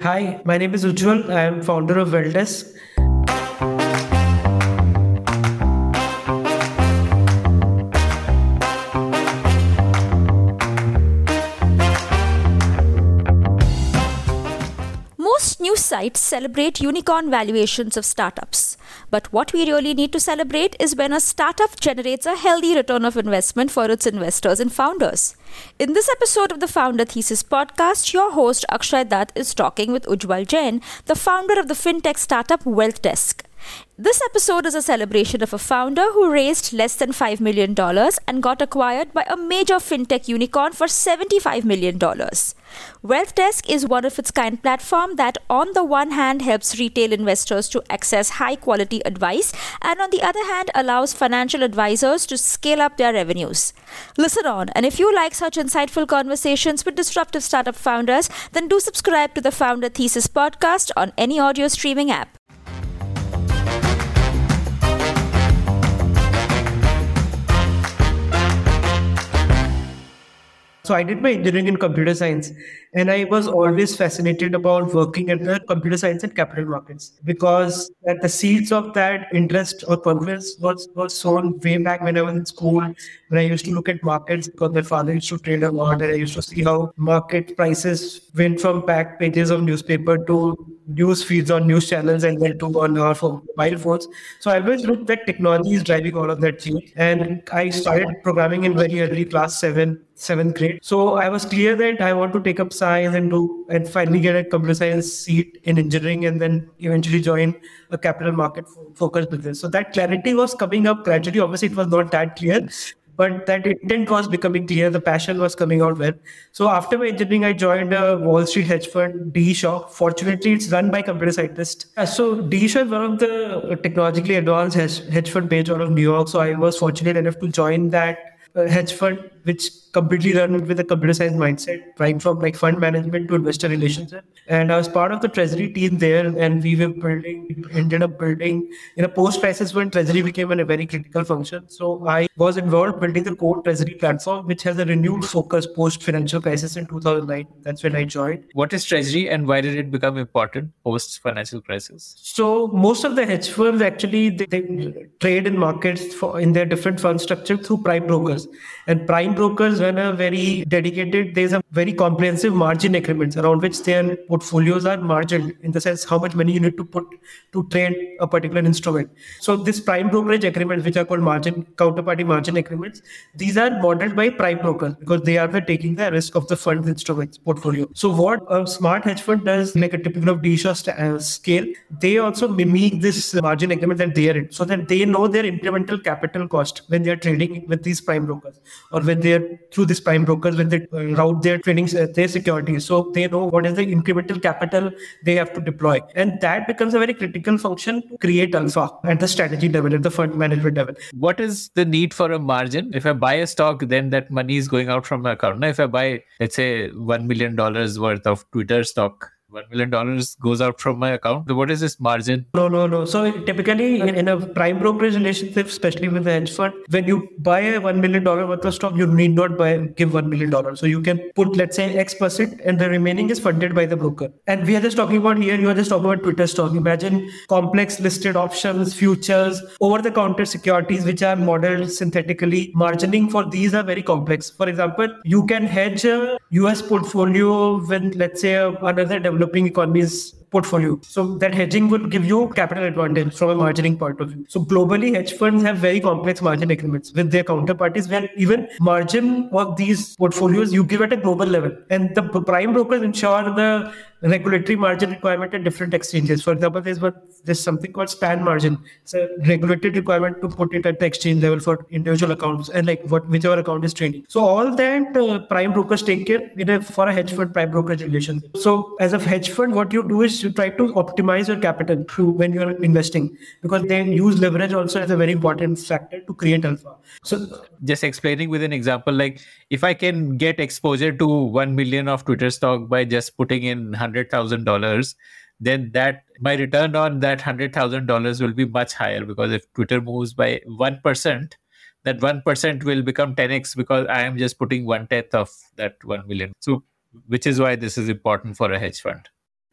Hi, my name is Ujjwal. I am founder of WealthDesk. Sites celebrate unicorn valuations of startups. But what we really need to celebrate is when a startup generates a healthy return of investment for its investors and founders. In this episode of the Founder Thesis podcast, your host Akshay Datt is talking with Ujjwal Jain, the founder of the fintech startup WealthDesk. This episode is a celebration of a founder who raised less than $5 million and got acquired by a major fintech unicorn for $75 million. WealthDesk is one of its kind platform that on the one hand helps retail investors to access high quality advice and on the other hand allows financial advisors to scale up their revenues. Listen on and if you like such insightful conversations with disruptive startup founders then do subscribe to the Founder Thesis podcast on any audio streaming app. So I did my engineering in computer science, and I was always fascinated about working at the computer science and capital markets because at the seeds of that interest or confidence was was sown way back when I was in school. When I used to look at markets because my father used to trade a lot, and I used to see how market prices went from back pages of newspaper to news feeds on news channels and then to on our mobile phones. So I always looked that technology is driving all of that change, and I started programming in very early class seven seventh grade. So I was clear that I want to take up science and do and finally get a computer science seat in engineering and then eventually join a capital market focused business. So that clarity was coming up gradually. Obviously, it was not that clear, but that intent was becoming clear. The passion was coming out well. So after my engineering, I joined a Wall Street hedge fund, DE Shaw. Fortunately, it's run by computer scientists. So DE Shaw is one of the technologically advanced hedge fund based out of New York. So I was fortunate enough to join that uh, hedge fund which completely run with a computer science mindset, right from like fund management to investor relationship. And I was part of the treasury team there, and we were building, ended up building in a post-crisis when treasury became a very critical function. So I was involved building the core treasury platform, which has a renewed focus post-financial crisis in 2009. That's when I joined. What is treasury, and why did it become important post-financial crisis? So most of the hedge firms actually they, they trade in markets for in their different fund structure through prime brokers, and prime brokers run a very dedicated, there's a very comprehensive margin agreements around which their portfolios are margined in the sense how much money you need to put to trade a particular instrument. So this prime brokerage agreements, which are called margin counterparty margin agreements, these are modeled by prime brokers because they are taking the risk of the fund instruments portfolio. So what a smart hedge fund does, like a typical of DE Shaw uh, scale, they also mimic this margin agreement that they are in, so that they know their incremental capital cost when they are trading with these prime brokers or when they're through these prime brokers when they uh, route their trading uh, their securities so they know what is the incremental capital they have to deploy. And that becomes a very critical function to create alpha at the strategy level at the fund management level. What is the need for a margin? If i buy a stock then that money is going out from my account. Now if i buy let's say 1 million dollars worth of twitter stock one million dollars goes out from my account. What is this margin? No, no, no. So typically in a prime brokerage relationship, especially with the hedge fund, when you buy a one million dollar worth of stock, you need not buy give one million dollars. So you can put let's say X percent, and the remaining is funded by the broker. And we are just talking about here. You are just talking about Twitter stock. Imagine complex listed options, futures, over-the-counter securities which are modeled synthetically. Margining for these are very complex. For example, you can hedge a US portfolio with let's say another looking convinced portfolio. So that hedging would give you capital advantage from a margining point of view. So globally, hedge funds have very complex margin agreements with their counterparties where even margin of these portfolios you give at a global level. And the prime brokers ensure the regulatory margin requirement at different exchanges. For example, there's what there's something called span margin. It's a regulatory requirement to put it at the exchange level for individual accounts and like what whichever account is trading. So all that uh, prime brokers take care in a, for a hedge fund prime brokerage relationship. So as a hedge fund, what you do is you try to optimize your capital through when you're investing because they use leverage also as a very important factor to create alpha. So just explaining with an example, like if I can get exposure to one million of Twitter stock by just putting in hundred thousand dollars, then that my return on that hundred thousand dollars will be much higher because if Twitter moves by one percent, that one percent will become ten x because I am just putting one tenth of that one million. So, which is why this is important for a hedge fund.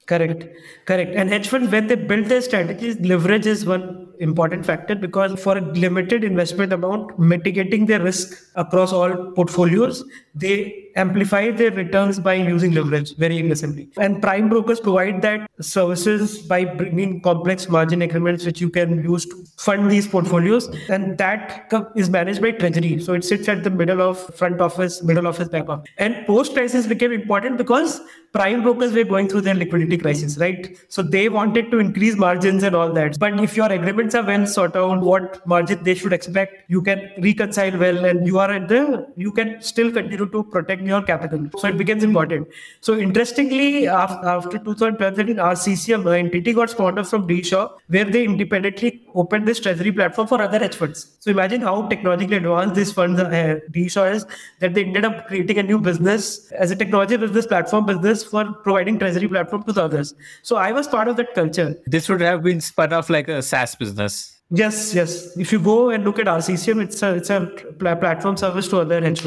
Correct, correct. And hedge funds, when they build their strategies, leverage is one important factor because for a limited investment amount, mitigating their risk across all portfolios, they amplify their returns by using leverage very aggressively. And prime brokers provide that services by bringing complex margin agreements, which you can use to fund these portfolios. And that is managed by Treasury. So it sits at the middle of front office, middle office, back office. And post crisis became important because prime brokers were going through their liquidity crisis, right? So they wanted to increase margins and all that. But if your agreements are well sorted out, what margin they should expect, you can reconcile well, and you are at the, you can still continue to protect your capital. So it becomes important. So interestingly, after 2012, Arcesium entity got spawned off from DE Shaw, where they independently opened this treasury platform for other hedge funds. So imagine how technologically advanced these funds are. Uh, DE Shaw is that they ended up creating a new business as a technology business platform business for providing treasury platform to the others. So I was part of that culture. This would have been spun off like a SaaS business. Yes, yes. If you go and look at Arcesium, it's a it's a platform service to other hedge.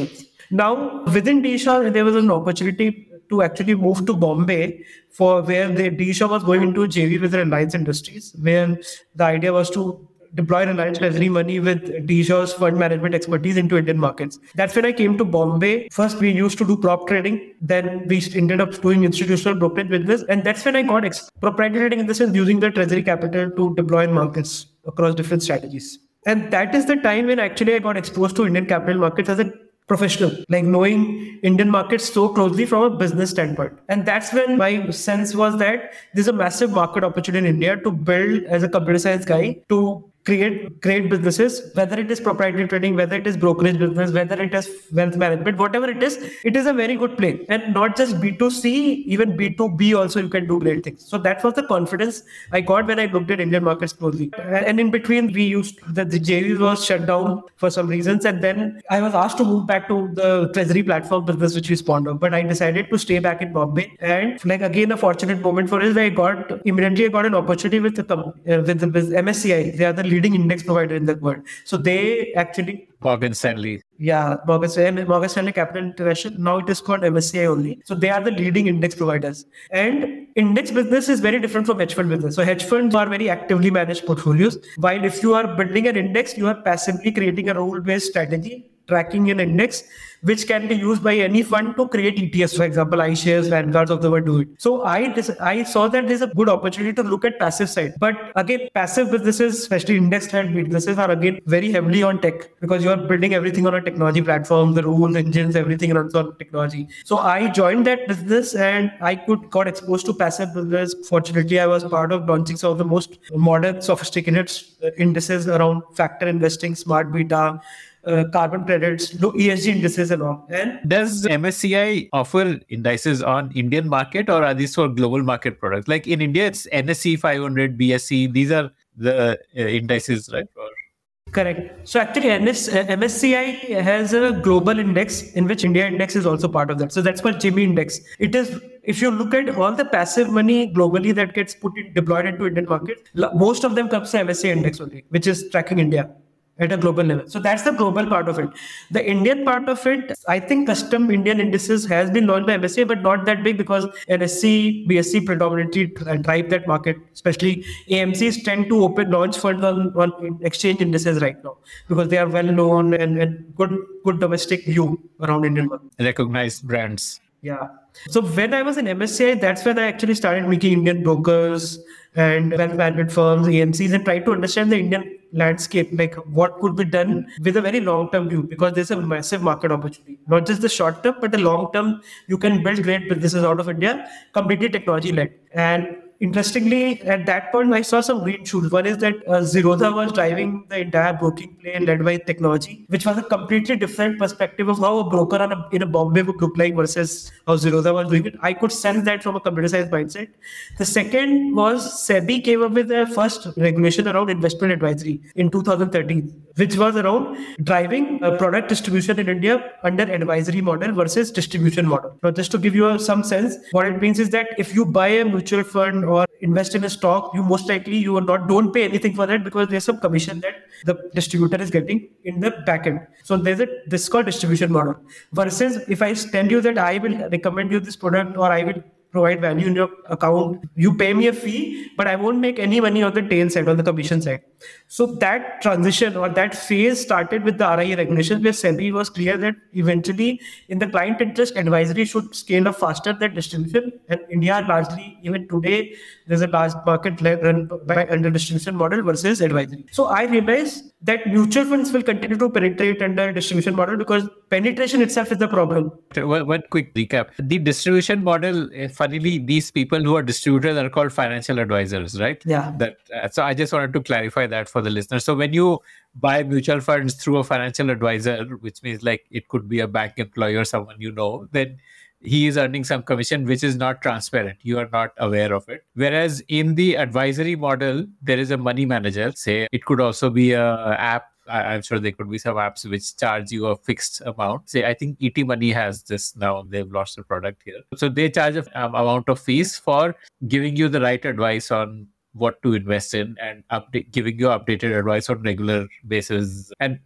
Now within DE Shaw, there was an opportunity to actually move to Bombay for where the DE Shaw was going into JV with Reliance Industries, where the idea was to deploy Reliance Treasury money with DE Shaw's fund management expertise into Indian markets. That's when I came to Bombay. First, we used to do prop trading. Then we ended up doing institutional brokerage business. And that's when I got ex- proprietary trading in the sense using the treasury capital to deploy in markets across different strategies. And that is the time when actually I got exposed to Indian capital markets as a professional, like knowing Indian markets so closely from a business standpoint. And that's when my sense was that there's a massive market opportunity in India to build as a computer science guy to create great businesses, whether it is proprietary trading, whether it is brokerage business, whether it is wealth management, whatever it is, it is a very good play. And not just B2C, even B2B also you can do great things. So that was the confidence I got when I looked at Indian markets closely. And in between, we used that the JV was shut down for some reasons. And then I was asked to move back to the treasury platform business, which we spawned off. But I decided to stay back in Bombay. And like again, a fortunate moment for us, I got immediately I got an opportunity with the, uh, with the MSCI. They are the leading index provider in the world. So they actually Morgan Stanley. Yeah, Morgan Stanley, Morgan Stanley Capital International. Now it is called MSCI only. So they are the leading index providers. And index business is very different from hedge fund business. So hedge funds are very actively managed portfolios. While if you are building an index, you are passively creating a rule-based strategy tracking an index which can be used by any fund to create ETFs. For example, iShares, Vanguards of the world do it. So I I saw that there's a good opportunity to look at passive side. But again, passive businesses, especially index led businesses, are again very heavily on tech because you are building everything on a technology platform, the rules, engines, everything runs on technology. So I joined that business and I could got exposed to passive business. Fortunately, I was part of launching some of the most modern, sophisticated uh, indices around factor investing, smart beta, uh, carbon credits, no ESG indices and all. And does MSCI offer indices on Indian market or are these for global market products? Like in India, it's NSE 500, BSE. These are the uh, indices, right? Or... Correct. So actually, NS, uh, MSCI has a global index in which India index is also part of that. So that's called JIMI index. It is, if you look at all the passive money globally that gets put in, deployed into Indian market, most of them comes to MSCI index only, which is tracking India at a global level. So that's the global part of it. The Indian part of it, I think custom Indian indices has been launched by MSCI, but not that big because NSE, BSE predominantly drive that market. Especially AMCs tend to open launch funds on, on exchange indices right now because they are well known and, and good good domestic view around Indian market. Recognized brands. Yeah. So when I was in MSCI, that's when I actually started making Indian brokers and wealth management firms, AMCs, and try to understand the Indian landscape, like what could be done with a very long term view, because there's a massive market opportunity. Not just the short term, but the long term, you can build great businesses out of India, completely technology led. And interestingly, at that point, I saw some green shoots. One is that uh, Zerodha was driving the entire broking play led by technology, which was a completely different perspective of how a broker a, in a Bombay would look like versus how Zerodha was doing it. I could sense that from a computer science mindset. The second was SEBI came up with their first regulation around investment advisory in 2013, which was around driving product distribution in India under advisory model versus distribution model. Now, just to give you some sense, what it means is that if you buy a mutual fund or invest in a stock, you most likely you are not don't pay anything for that because there's some commission that the distributor is getting in the back end. So there's a this called distribution model. Versus if I tell you that I will recommend you this product or I will provide value in your account. You pay me a fee, but I won't make any money on the tail side, on the commission side. So that transition or that phase started with the RIA regulation, where SEBI was clear that eventually, in the client interest, advisory should scale up faster than distribution. And India largely, even today, there's a large market run by under distribution model versus advisory. So I realized that mutual funds will continue to penetrate under distribution model because penetration itself is the problem. One, one quick recap: the distribution model. Eh, funnily, these people who are distributors are called financial advisors, right? Yeah. That. Uh, so I just wanted to clarify that for the listeners. So when you buy mutual funds through a financial advisor, which means like it could be a bank employee or someone you know, then he is earning some commission which is not transparent. You are not aware of it. Whereas in the advisory model there is a money manager. Say it could also be a app. I'm sure there could be some apps which charge you a fixed amount. Say i think ET Money has this now. They've launched the product here. So they charge an um, amount of fees for giving you the right advice on what to invest in and update, giving you updated advice on regular basis and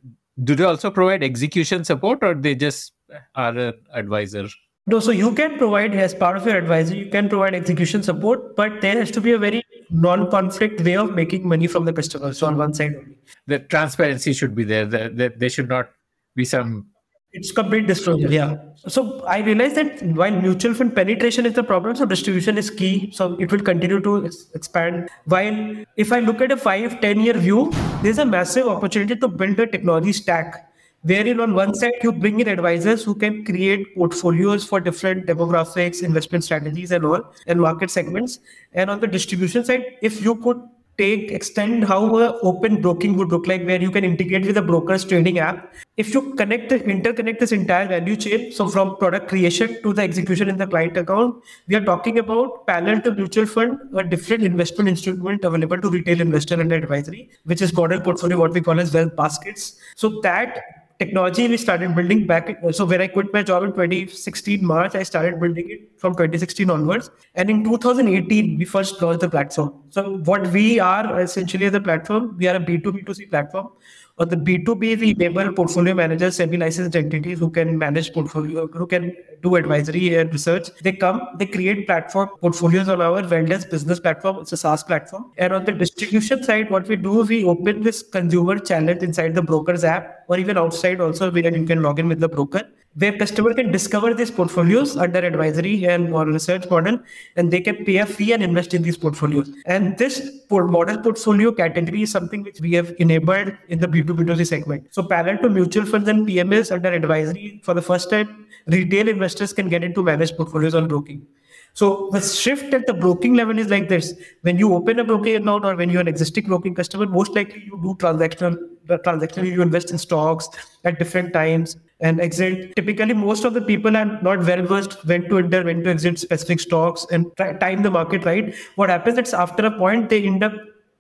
do they also provide execution support or they just are an advisor no, so you can provide as part of your advisor, you can provide execution support, but there has to be a very non-conflict way of making money from the customer. So on one side only. The transparency should be there. There, there, there should not be some it's complete disclosure. Yeah. So I realized that while mutual fund penetration is the problem, so distribution is key. So it will continue to expand. While if I look at a five, 10 year view, there's a massive opportunity to build a technology stack wherein on one side you bring in advisors who can create portfolios for different demographics, investment strategies, and all, and market segments. And on the distribution side, if you could take extend how a open broking would look like where you can integrate with a broker's trading app. If you connect interconnect this entire value chain so from product creation to the execution in the client account we are talking about parallel to mutual fund a different investment instrument available to retail investor and advisory which is model portfolio what we call as wealth baskets. So that technology we started building back. So when I quit my job in 2016 March, I started building it from 2016 onwards. And in 2018, we first launched the platform. So what we are essentially as a platform, we are a B2B2C platform on the B2B, we enable portfolio managers, semi-licensed entities who can manage portfolio, who can do advisory and research. They come, they create platform portfolios on our Wellness business platform. It's a SaaS platform. And on the distribution side, what we do, we open this consumer channel inside the broker's app or even outside also where you can log in with the broker where customer can discover these portfolios under advisory and or research model and they can pay a fee and invest in these portfolios. And this model portfolio category is something which we have enabled in the b2b2c segment. So parallel to mutual funds and pms under advisory for the first time retail investors can get into managed portfolios on broking so the shift at the broking level is like this. When you open a broking account or when you're an existing broking customer, most likely you do transactional transactionally you invest in stocks at different times and exit. Typically, most of the people are not well versed when to enter, when to exit specific stocks and time the market right. What happens is after a point they end up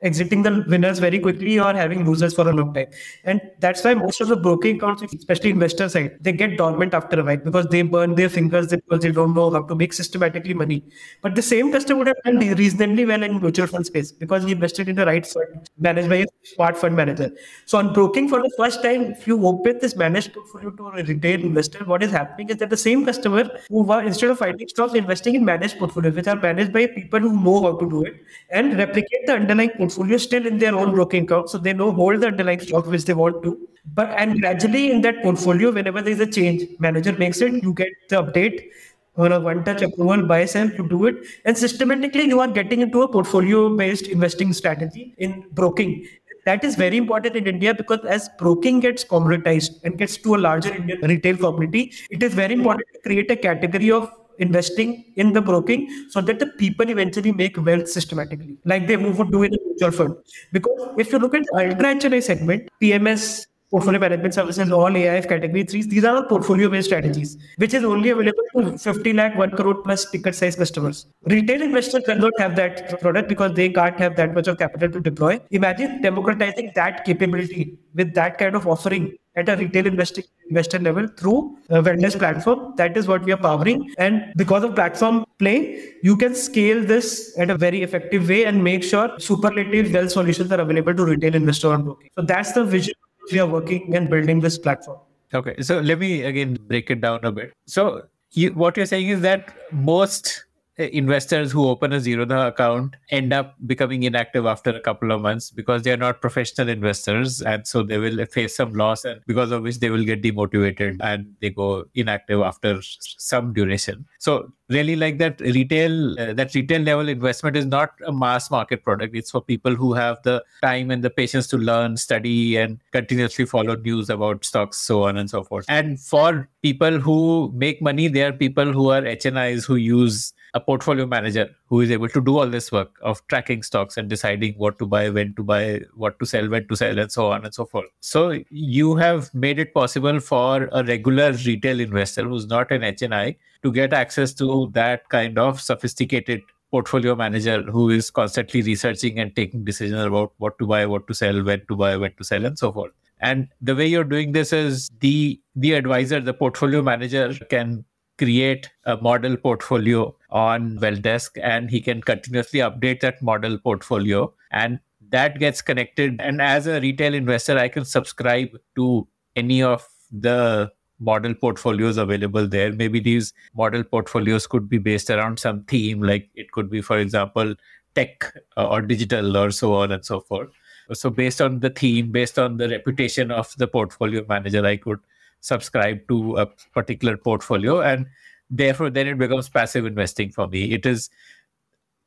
exiting the winners very quickly or having losers for a long time. And that's why most of the broking accounts, especially investor side, they get dormant after a while because they burn their fingers because they don't know how to make systematically money. But the same customer would have done reasonably well in mutual fund space because he invested in the right fund managed by a smart fund manager. So on broking for the first time, if you open this managed portfolio to a retail investor, what is happening is that the same customer who were instead of finding stocks investing in managed portfolios, which are managed by people who know how to do it and replicate the underlying portfolio still in their own broking account, so they know hold the underlying stock which they want to. But and gradually in that portfolio, whenever there is a change, manager makes it, you get the update on a one-touch approval, buy sell, to do it, and systematically you are getting into a portfolio-based investing strategy in broking. That is very important in India because as broking gets commoditized and gets to a larger Indian retail community, it is very important to create a category of investing in the broking so that the people eventually make wealth systematically, like they move to do in a mutual fund. Because if you look at ultra HNI segment, PMS portfolio management services, all AIF category threes, these are all portfolio based strategies, which is only available to 50 lakh, 1 crore plus ticket size customers. Retail investors cannot have that product because they can't have that much of capital to deploy. Imagine democratizing that capability with that kind of offering at a retail investing investor level through a wellness platform. That is what we are powering. And because of platform play, you can scale this at a very effective way and make sure superlative wealth solutions are available to retail investor on broking. So that's the vision we are working and building this platform. Okay, so let me again break it down a bit. So you, what you're saying is that most investors who open a Zerodha account end up becoming inactive after a couple of months because they are not professional investors and so they will face some loss and because of which they will get demotivated and they go inactive after some duration. So really like that retail uh, that retail level investment is not a mass market product. It's for people who have the time and the patience to learn study and continuously follow news about stocks so on and so forth. And for people who make money they are people who are hnis who use a portfolio manager who is able to do all this work of tracking stocks and deciding what to buy, when to buy, what to sell, when to sell, and so on and so forth. So you have made it possible for a regular retail investor who's not an HNI to get access to that kind of sophisticated portfolio manager who is constantly researching and taking decisions about what to buy, what to sell, when to buy, when to sell, and so forth. And the way you're doing this is the the advisor, the portfolio manager can create a model portfolio on WealthDesk and he can continuously update that model portfolio and that gets connected. And as a retail investor, I can subscribe to any of the model portfolios available there. Maybe these model portfolios could be based around some theme, like it could be, for example, tech uh, or digital or so on and so forth. So, based on the theme, based on the reputation of the portfolio manager, I could subscribe to a particular portfolio and therefore then it becomes passive investing for me. It is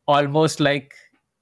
almost like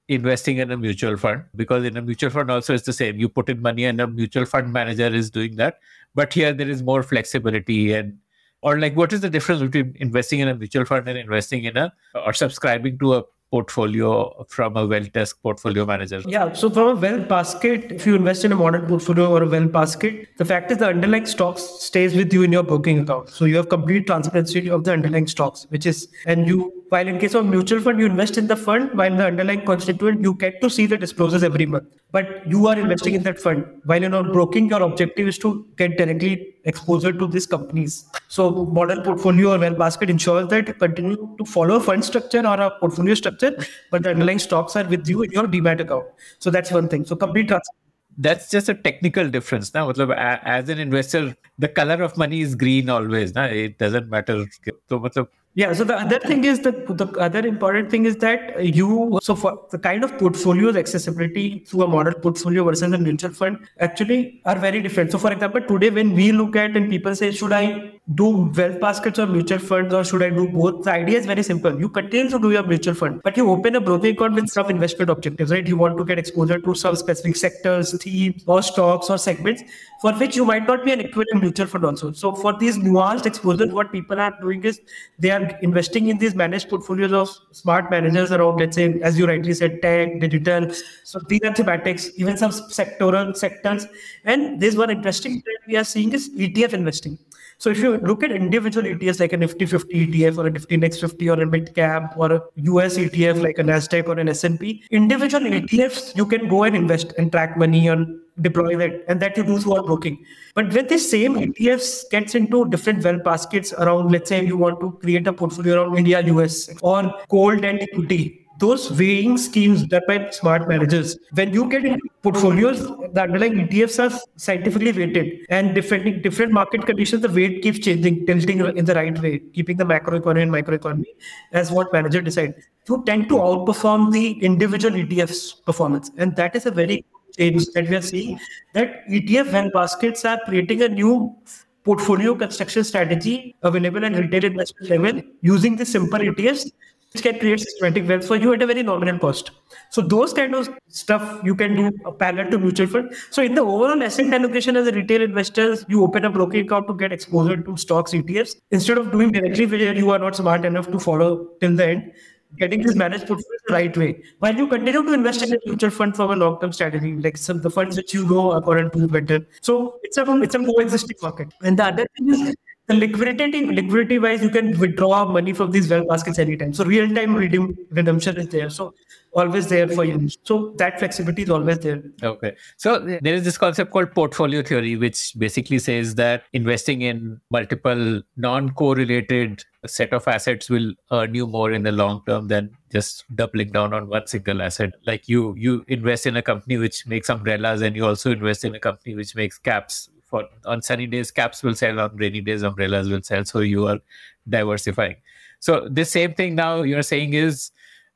investing in a mutual fund because in a mutual fund also it's the same. You put in money and a mutual fund manager is doing that but here there is more flexibility and or like what is the difference between investing in a mutual fund and investing in a or subscribing to a portfolio from a WealthDesk portfolio manager? Yeah, so from a wealth basket, if you invest in a modern portfolio or a wealth basket, the fact is the underlying stocks stays with you in your broking account. So you have complete transparency of the underlying stocks, which is, and you, while in case of mutual fund, you invest in the fund, while the underlying constituent, you get to see the disclosures every month. But you are investing in that fund. While you're not broking, your objective is to get directly exposure to these companies. So model portfolio or well basket ensures that you continue to follow a fund structure or a portfolio structure, but the underlying stocks are with you in your demat account. So that's one thing. So complete transparency that's just a technical difference now as an investor the color of money is green always na? it doesn't matter so yeah so the other thing is that the other important thing is that you so for the kind of portfolios accessibility through a model portfolio versus a mutual fund actually are very different so for example today when we look at and people say should i do wealth baskets or mutual funds or should I do both? The idea is very simple. You continue to do your mutual fund, but you open a broking account with some investment objectives, right? You want to get exposure to some specific sectors, themes, or stocks or segments for which you might not be an equivalent mutual fund also. So for these nuanced exposures, what people are doing is they are investing in these managed portfolios of smart managers around, let's say, as you rightly said, tech, digital. So these are thematics, even some sectoral sectors. And this one interesting trend we are seeing is ETF investing. So if you look at individual ETFs like a Nifty 50 ETF or a Nifty Next 50 or a mid cap or a US ETF like a Nasdaq or an S&P, individual ETFs you can go and invest and track money and deploy that, and that you do through our broking. But when this same ETFs gets into different wealth baskets around, let's say you want to create a portfolio around India, US, or gold and equity, those weighing schemes done by smart managers, when you get into portfolios, the underlying ETFs are scientifically weighted and different different market conditions, the weight keeps changing, tilting in the right way, keeping the macroeconomy and microeconomy as what manager decide. You tend to outperform the individual ETF's performance. And that is a very change that we are seeing that ETF and baskets are creating a new portfolio construction strategy available at retail investment level using the simple ETFs which can create systematic wealth for you at a very nominal cost. So those kind of stuff you can do a parallel to mutual fund. So in the overall asset allocation as a retail investors, you open a broking account to get exposure to stocks, ETFs instead of doing directly where you are not smart enough to follow till the end. Getting this managed portfolio the right way, while you continue to invest in a mutual fund for a long-term strategy, like some the funds which you know are current to better. So it's a it's a coexisting market. And the other thing is the liquidity liquidity wise you can withdraw money from these well baskets anytime. So real time redeem redemption is there. So always there for you. So that flexibility is always there. Okay. So eh, there is this concept called portfolio theory which basically says that investing in multiple non correlated set of assets will earn you more in the long term than just doubling down on one single asset. Like you you invest in a company which makes umbrellas and you also invest in a company which makes caps for on sunny days caps will sell on rainy days umbrellas will sell. So you are diversifying. So the same thing now you're saying is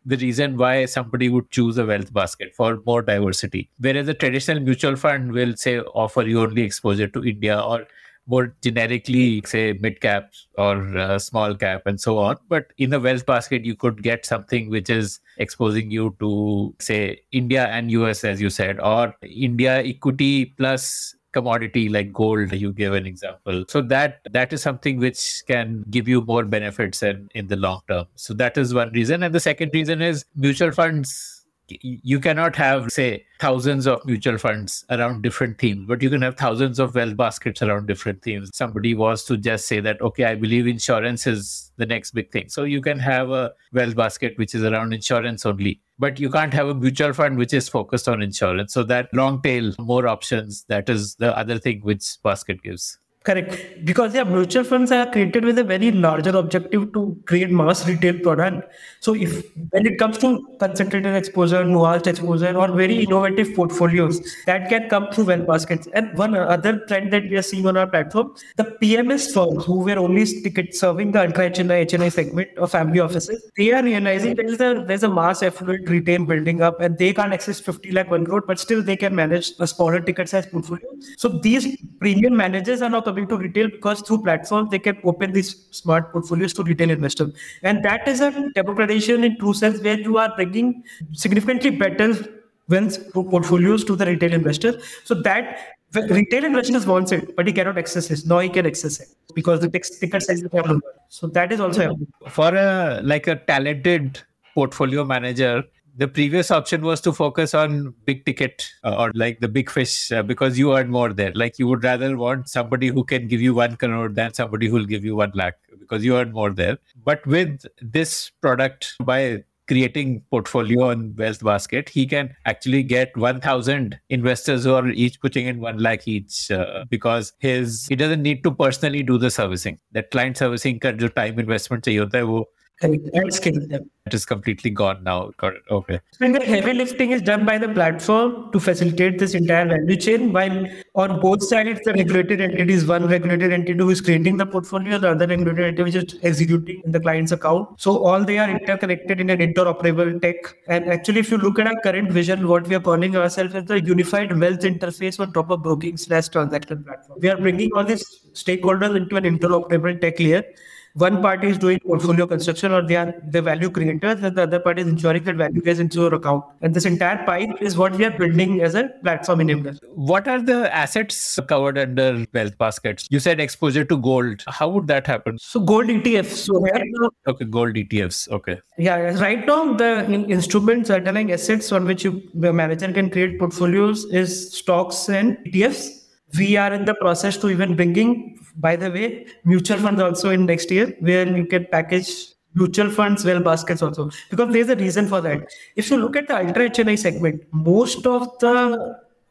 the reason why somebody would choose a wealth basket for more diversity. Whereas a traditional mutual fund will say offer you only exposure to India or more generically say mid cap or uh, small cap and so on. But in the wealth basket you could get something which is exposing you to say india and us as you said or india equity plus commodity like gold you give an example. So that that is something which can give you more benefits in in the long term. So that is one reason. And the second reason is mutual funds you cannot have say thousands of mutual funds around different themes but you can have thousands of wealth baskets around different themes. Somebody was to just say that okay i believe insurance is the next big thing. So you can have a wealth basket which is around insurance only but you can't have a mutual fund which is focused on insurance. So that long tail more options that is the other thing which basket gives Correct. Because yeah, mutual funds are created with a very larger objective to create mass retail product. So if when it comes to concentrated exposure, nuanced exposure, or very innovative portfolios, that can come through wealth baskets. And one other trend that we are seeing on our platform, the PMS firms who were only ticket serving the ultra HNI, HNI segment of family offices, they are realizing there is a there's a mass affluent retail building up and they can't access 50 lakh one crore, but still they can manage a smaller ticket size portfolio. So these premium managers are now coming to retail because through platforms they can open these smart portfolios to retail investors. And that is a democratization in true sense where you are bringing significantly better wealth portfolios to the retail investor. So that retail investors wants it, but he cannot access it. Now he can access it because the ticket size is lower. So that is also. For a like a talented portfolio manager, the previous option was to focus on big ticket uh, or like the big fish uh, because you earn more there. Like you would rather want somebody who can give you one crore than somebody who will give you one lakh because you earn more there. But with this product, by creating portfolio on wealth basket he can actually get 1000 investors who are each putting in 1 lakh each uh, because his he doesn't need to personally do the servicing that client servicing का जो time investment चाहिए होता है वो and scale them. it is completely gone now. Got it. Okay. And the heavy lifting is done by the platform to facilitate this entire value chain. While on both sides, the regulated entities, one regulated entity who is creating the portfolio, the other regulated entity which is executing in the client's account. So all they are interconnected in an interoperable tech. And actually, if you look at our current vision, what we are calling ourselves as the unified wealth interface on top of broking slash transaction platform. We are bringing all these stakeholders into an interoperable tech layer one party is doing portfolio construction or they are the value creators and the other party is ensuring that value gets into your account. And this entire pipe is what we are building as a platform enabler. What are the assets covered under wealth baskets? You said exposure to gold. How would that happen? So gold ETFs. So now, okay, gold ETFs. Okay. Yeah, right now the instruments underlying assets on which you the manager can create portfolios is stocks and ETFs we are in the process to even bringing by the way mutual funds also in next year where you can package mutual funds well baskets also because there's a reason for that if you look at the ultra hni segment most of the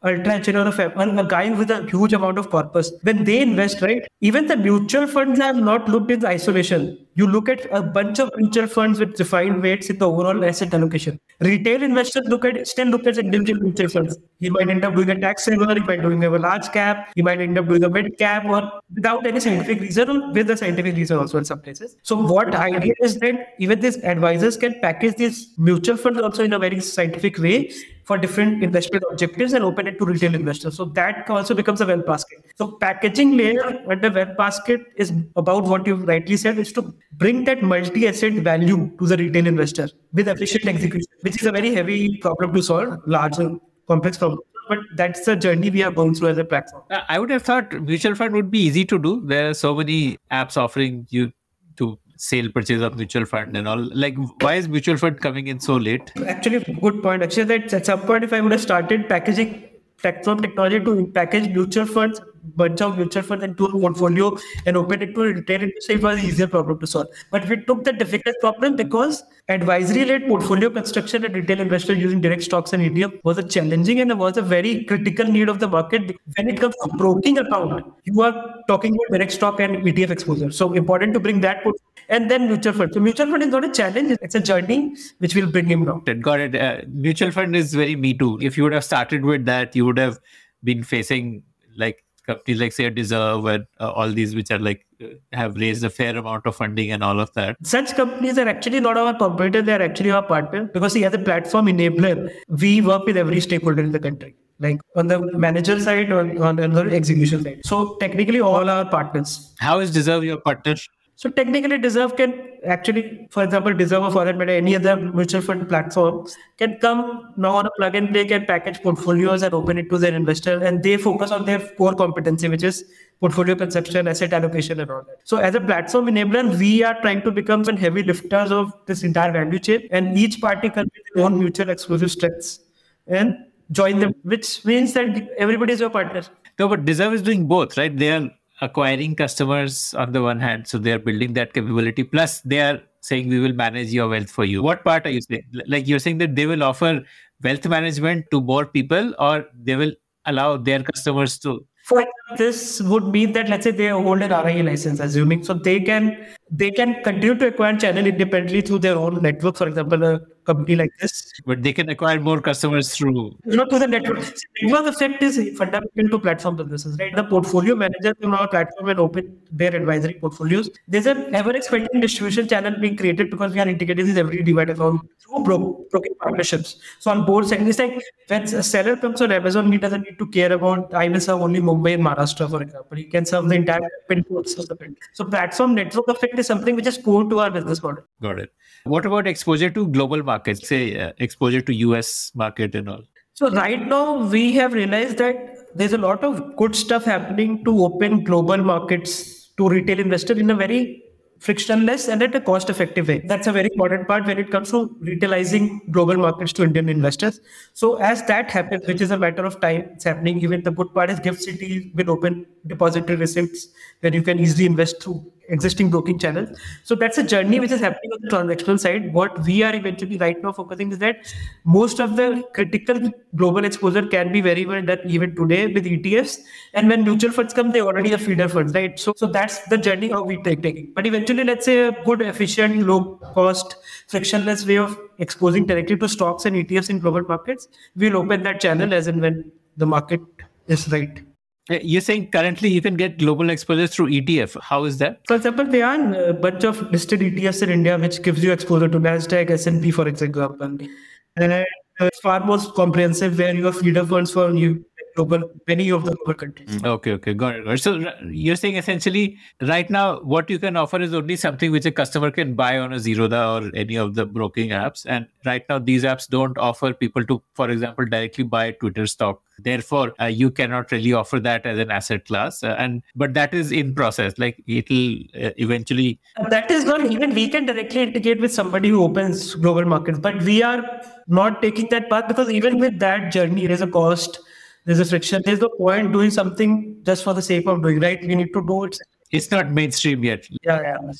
ultra HNI or a guy with a huge amount of purpose. When they invest, right, even the mutual funds are not looked in isolation. You look at a bunch of mutual funds with defined weights in the overall asset allocation. Retail investors look at still look at individual mutual funds. He might end up doing a tax saver, he might doing a large cap, he might end up doing a mid cap or without any scientific reason or with a scientific reason also in some places. So what idea is that even these advisors can package these mutual funds also in a very scientific way for different investment objectives and open it to retail investors. So that also becomes a wealth basket. So packaging layer under wealth basket is about what you rightly said is to bring that multi-asset value to the retail investor with efficient execution, which is a very heavy problem to solve, larger complex problem. But that's the journey we are going through as a platform. Uh, I would have thought mutual fund would be easy to do. There are so many apps offering you to sale purchase of mutual fund and all like why is mutual fund coming in so late actually good point actually that at some point if i would have started packaging platform technology to package mutual funds bunch of mutual funds into a portfolio and open it to retail investor, it was an easier problem to solve. But we took the difficult problem because advisory-led portfolio construction and retail investor using direct stocks and ETF was a challenging and it was a very critical need of the market. When it comes to broking account, you are talking about direct stock and ETF exposure. So important to bring that and then mutual fund. So mutual fund is not a challenge; it's a journey which will bring him down. Got it. Uh, mutual fund is very me too. If you would have started with that, you would have been facing like companies like say Dezerv and uh, all these which are like uh, have raised a fair amount of funding and all of that. Such companies are actually not our competitor; they are actually our partner because see, as a platform enabler, we work with every stakeholder in the country. Like on the manager side or on the execution side. So technically, all our partners. How is Dezerv your partner? So technically, Dezerv can actually, for example, Dezerv or for that matter, any other mutual fund platform can come now on a plug and play, can package portfolios and open it to their investor, and they focus on their core competency, which is portfolio conception, asset allocation, and all that. So as a platform enabler, we are trying to become some heavy lifters of this entire value chain, and each party can be their own mutual exclusive strengths and join them, which means that everybody is your partner. No, but Dezerv is doing both, right? They are acquiring customers on the one hand so they're building that capability plus they are saying we will manage your wealth for you. What part are you saying? Like you're saying that they will offer wealth management to more people or they will allow their customers to for this would mean that let's say they hold an RIA license, assuming so they can they can continue to acquire channel independently through their own network. For example, a company like this, but they can acquire more customers through not through the network. Network effect is fundamental to platform businesses, right? The portfolio managers on our platform and open their advisory portfolios. There's an ever expanding distribution channel being created because we are integrating this every divide account through bro- broking partnerships. So on board segment, it's like when a seller comes on Amazon, he doesn't need to care about I will serve only Mumbai and Maharashtra, for example. He can serve the entire pin codes of the country. So platform network effect is something which is core to our business model. Got it. What about exposure to global markets? Say uh, exposure to US market and all. So right now we have realized that there's a lot of good stuff happening to open global markets to retail investor in a very frictionless and at a cost effective way. That's a very important part when it comes to retailizing global markets to Indian investors. So as that happens, which is a matter of time, it's happening. Even the good part is Gift City will open depository receipts where you can easily invest through existing broking channels. So that's a journey which is happening on the transactional side. What we are eventually right now focusing is that most of the critical global exposure can be very well done even today with ETFs. And when mutual funds come, they already have feeder funds, right? So so that's the journey how we take taking. But eventually, let's say a good, efficient, low cost, frictionless way of exposing directly to stocks and ETFs in global markets, we'll open that channel as and when the market is right. You're saying currently you can get global exposure through ETF. How is that? For example, there are a bunch of listed ETFs in India which gives you exposure to Nasdaq, S&P, for example, and it's far more comprehensive where you have feeder funds for you global many of the global countries. Mm, okay, okay, got it, got it. So you're saying essentially right now what you can offer is only something which a customer can buy on a Zerodha or any of the broking apps, and right now these apps don't offer people to, for example, directly buy Twitter stock. Therefore, uh, you cannot really offer that as an asset class, uh, and but that is in process. Like it'll uh, eventually. That is not even we can directly integrate with somebody who opens global markets, but we are not taking that path because even with that journey, there is a cost there's a friction. There's no point doing something just for the sake of doing, right? We need to do it. It's not mainstream yet. Yeah, yeah.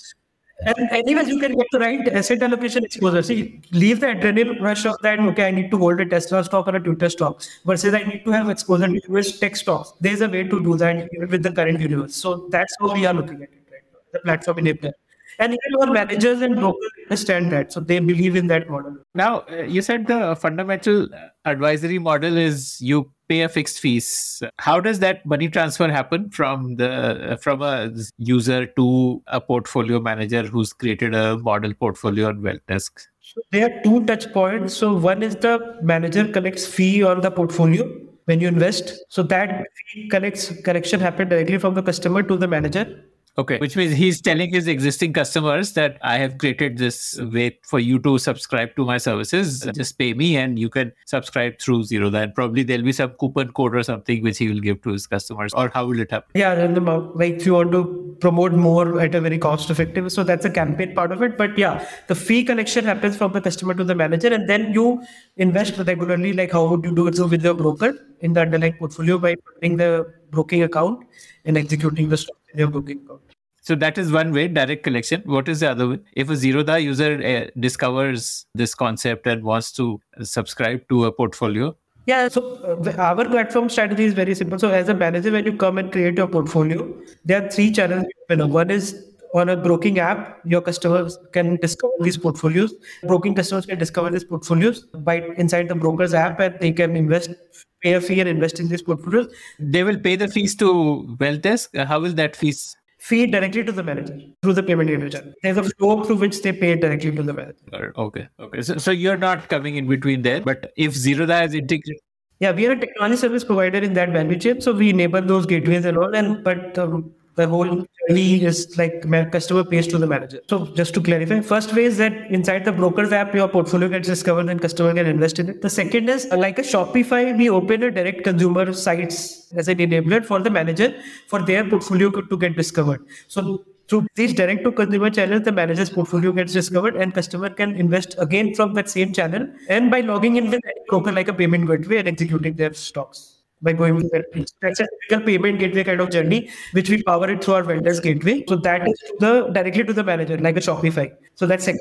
And anyways, you can get the right asset allocation exposure. See, leave the adrenaline rush of that. Okay, I need to hold a Tesla stock or a Twitter stock versus I need to have exposure to US tech stocks. There's a way to do that with the current universe. So that's how we are looking at it right now. The platform enabler. And even our managers and brokers understand that. So they believe in that model. Now, uh, you said the fundamental advisory model is you pay a fixed fees. How does that money transfer happen from the from a user to a portfolio manager who's created a model portfolio on WealthDesk? So there are two touch points. So one is the manager collects fee on the portfolio when you invest. So that fee collects collection happen directly from the customer to the manager. Okay, which means he's telling his existing customers that I have created this way for you to subscribe to my services. Just pay me and you can subscribe through Zero. And probably there'll be some coupon code or something which he will give to his customers. Or how will it happen? Yeah, and the, like if you want to promote more at a very cost effective. So that's a campaign part of it. But yeah, the fee collection happens from the customer to the manager and then you invest regularly. Like how would you do it so with your broker in the underlying portfolio by putting the broking account and executing the stock in your broking account. So that is one way, direct collection. What is the other way? If a Zerodha user uh, discovers this concept and wants to subscribe to a portfolio, yeah, so uh, our platform strategy is very simple. So as a manager, when you come and create your portfolio, there are three channels. One is on a broking app, your customers can discover these portfolios. Broking customers can discover these portfolios by inside the broker's app, and they can invest pay a fee and invest in these portfolios. They will pay the fees to WealthDesk. How will that fees? Fee directly to the manager through the payment channel. There's a flow through which they pay directly to the manager. Okay, okay. So, so you're not coming in between there, but if Zerodha is integrated, Yeah, we are a technology service provider in that value chain, so we enable those gateways and all. And but um, the whole journey is like customer pays to the manager. So just to clarify, first way is that inside the broker's app, your portfolio gets discovered and customer can invest in it. The second is uh, like a Shopify, we open a direct consumer sites as an enabler for the manager for their portfolio to get discovered. So through these direct to consumer channels, the manager's portfolio gets discovered and customer can invest again from that same channel and by logging in with broker like a payment gateway and executing their stocks by going to that. Mm-hmm. That's a typical payment gateway kind of journey, which we power it through our vendors gateway. So that is the directly to the manager, like a Shopify. So that's second.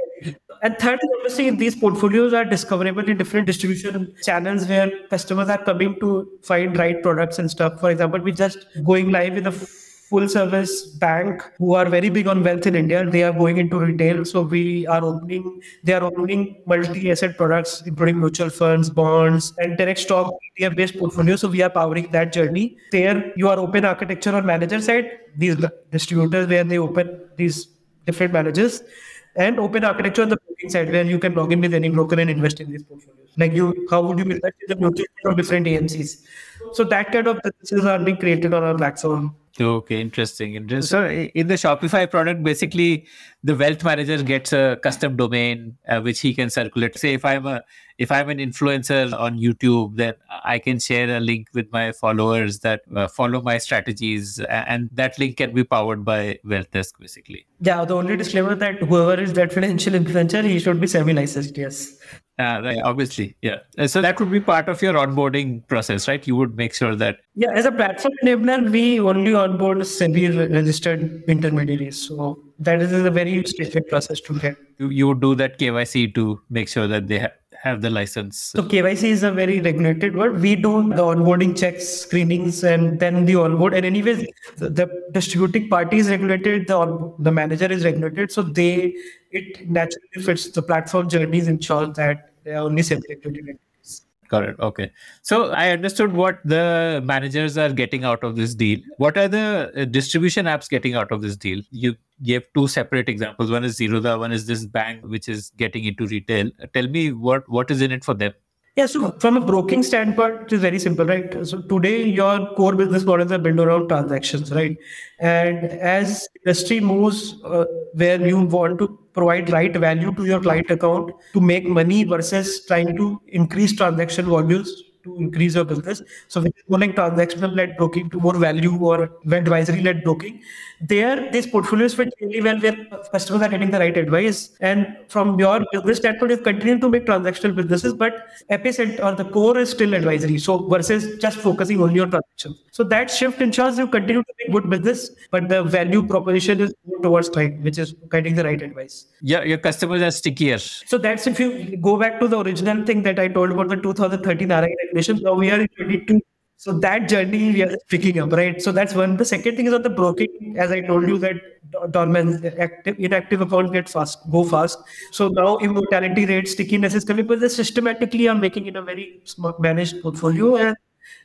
And third, obviously, these portfolios are discoverable in different distribution channels where customers are coming to find right products and stuff. For example, we just going live with a full service bank who are very big on wealth in India. They are going into retail. So we are opening, they are opening multi asset products, including mutual funds, bonds, and direct stock ETF based portfolio. So we are powering that journey. There, you are open architecture on manager side, these distributors where they open these different managers. And open architecture on the broking side, where you can log in with any broker and invest in these portfolios. Like you, how would you invest in the mutual fund of different AMCs? So that kind of businesses are being created on our platform. Okay, interesting. interesting. So in the Shopify product, basically the wealth manager gets a custom domain uh, which he can circulate. Say if I'm a if I'm an influencer on YouTube, then I can share a link with my followers that uh, follow my strategies, and that link can be powered by WealthDesk, basically. Yeah, the only disclaimer that whoever is that financial influencer, he should be SEBI-licensed. Yes. Uh, right, obviously, yeah. Uh, So that would be part of your onboarding process, right? You would make sure that Yeah, as a platform enabler, we only onboard SEBI-registered intermediaries. So that is a very specific process to get. you, you would do that KYC to make sure that they ha- have the license. So KYC is a very regulated word. We do the onboarding checks, screenings, and then the onboard. And anyways, the, the distributing party is regulated. The on, the manager is regulated. So they it naturally fits the platform journeys ensure that entities. Correct. Okay. So I understood what the managers are getting out of this deal. What are the uh, distribution apps getting out of this deal? You gave two separate examples. One is Zerodha, one is this bank which is getting into retail. Uh, Tell me what what is in it for them. Yeah, so from a broking standpoint, it is very simple, right? So today your core business models are built around transactions, right? And as industry moves uh, where you want to provide right value to your client account to make money versus trying to increase transaction volumes to increase your business. So is more like transactional led broking to more value or advisory led broking. There, these portfolios fit really well where customers are getting the right advice. And from your business standpoint, you continue to make transactional businesses, but epicenter or the core is still advisory. So versus just focusing only on transactions. So that shift ensures you continue to make good business, but the value proposition is more towards client, which is getting the right advice. Yeah, your customers are stickier. So that's if you go back to the original thing that I told about the 2013 RI regulation. Now we are in 22. So that journey we are picking up, right? So that's one. The second thing is on the broking, as I told you that dormant, active, inactive accounts get fast, go fast. So now immortality rate, stickiness is coming, but they systematically are making it a very managed portfolio, and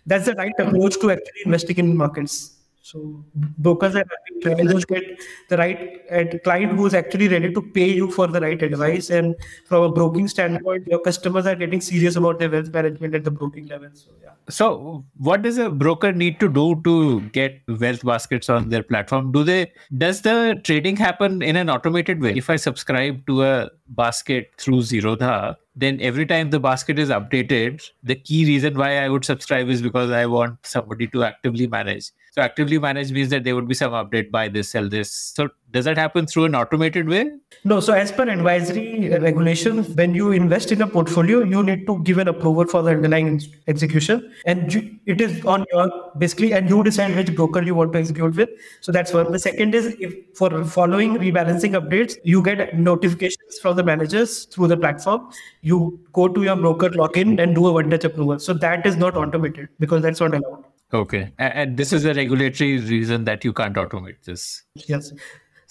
that's the right approach to actually investing in markets. So brokers are happy, managers get the right and client who is actually ready to pay you for the right advice. And from a broking standpoint, your customers are getting serious about their wealth management at the broking level. So yeah. So, what does a broker need to do to get wealth baskets on their platform? Do they does the trading happen in an automated way? If I subscribe to a basket through Zerodha, then every time the basket is updated, the key reason why I would subscribe is because I want somebody to actively manage. So, actively manage means that there would be some update buy this, sell this. So, does that happen through an automated way? No, so as per advisory regulation, when you invest in a portfolio, you need to give an approval for the underlying execution, and you, it is on your basically, and you decide which broker you want to execute with. So that's one. The second is if for following rebalancing updates, you get notifications from the managers through the platform. You go to your broker, login and do a one-touch approval. So that is not automated because that's not allowed. Okay. And this is a regulatory reason that you can't automate this. Yes.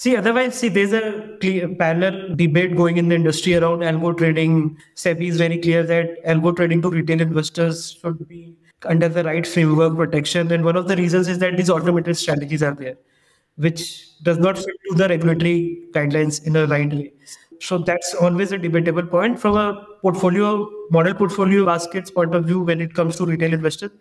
See, otherwise, see, there's a clear, parallel debate going in the industry around algo trading. SEBI is very clear that algo trading to retail investors should be under the right framework protection. And one of the reasons is that these automated strategies are there, which does not fit to the regulatory guidelines in a right way. So that's always a debatable point from a portfolio model portfolio baskets point of view when it comes to retail investors.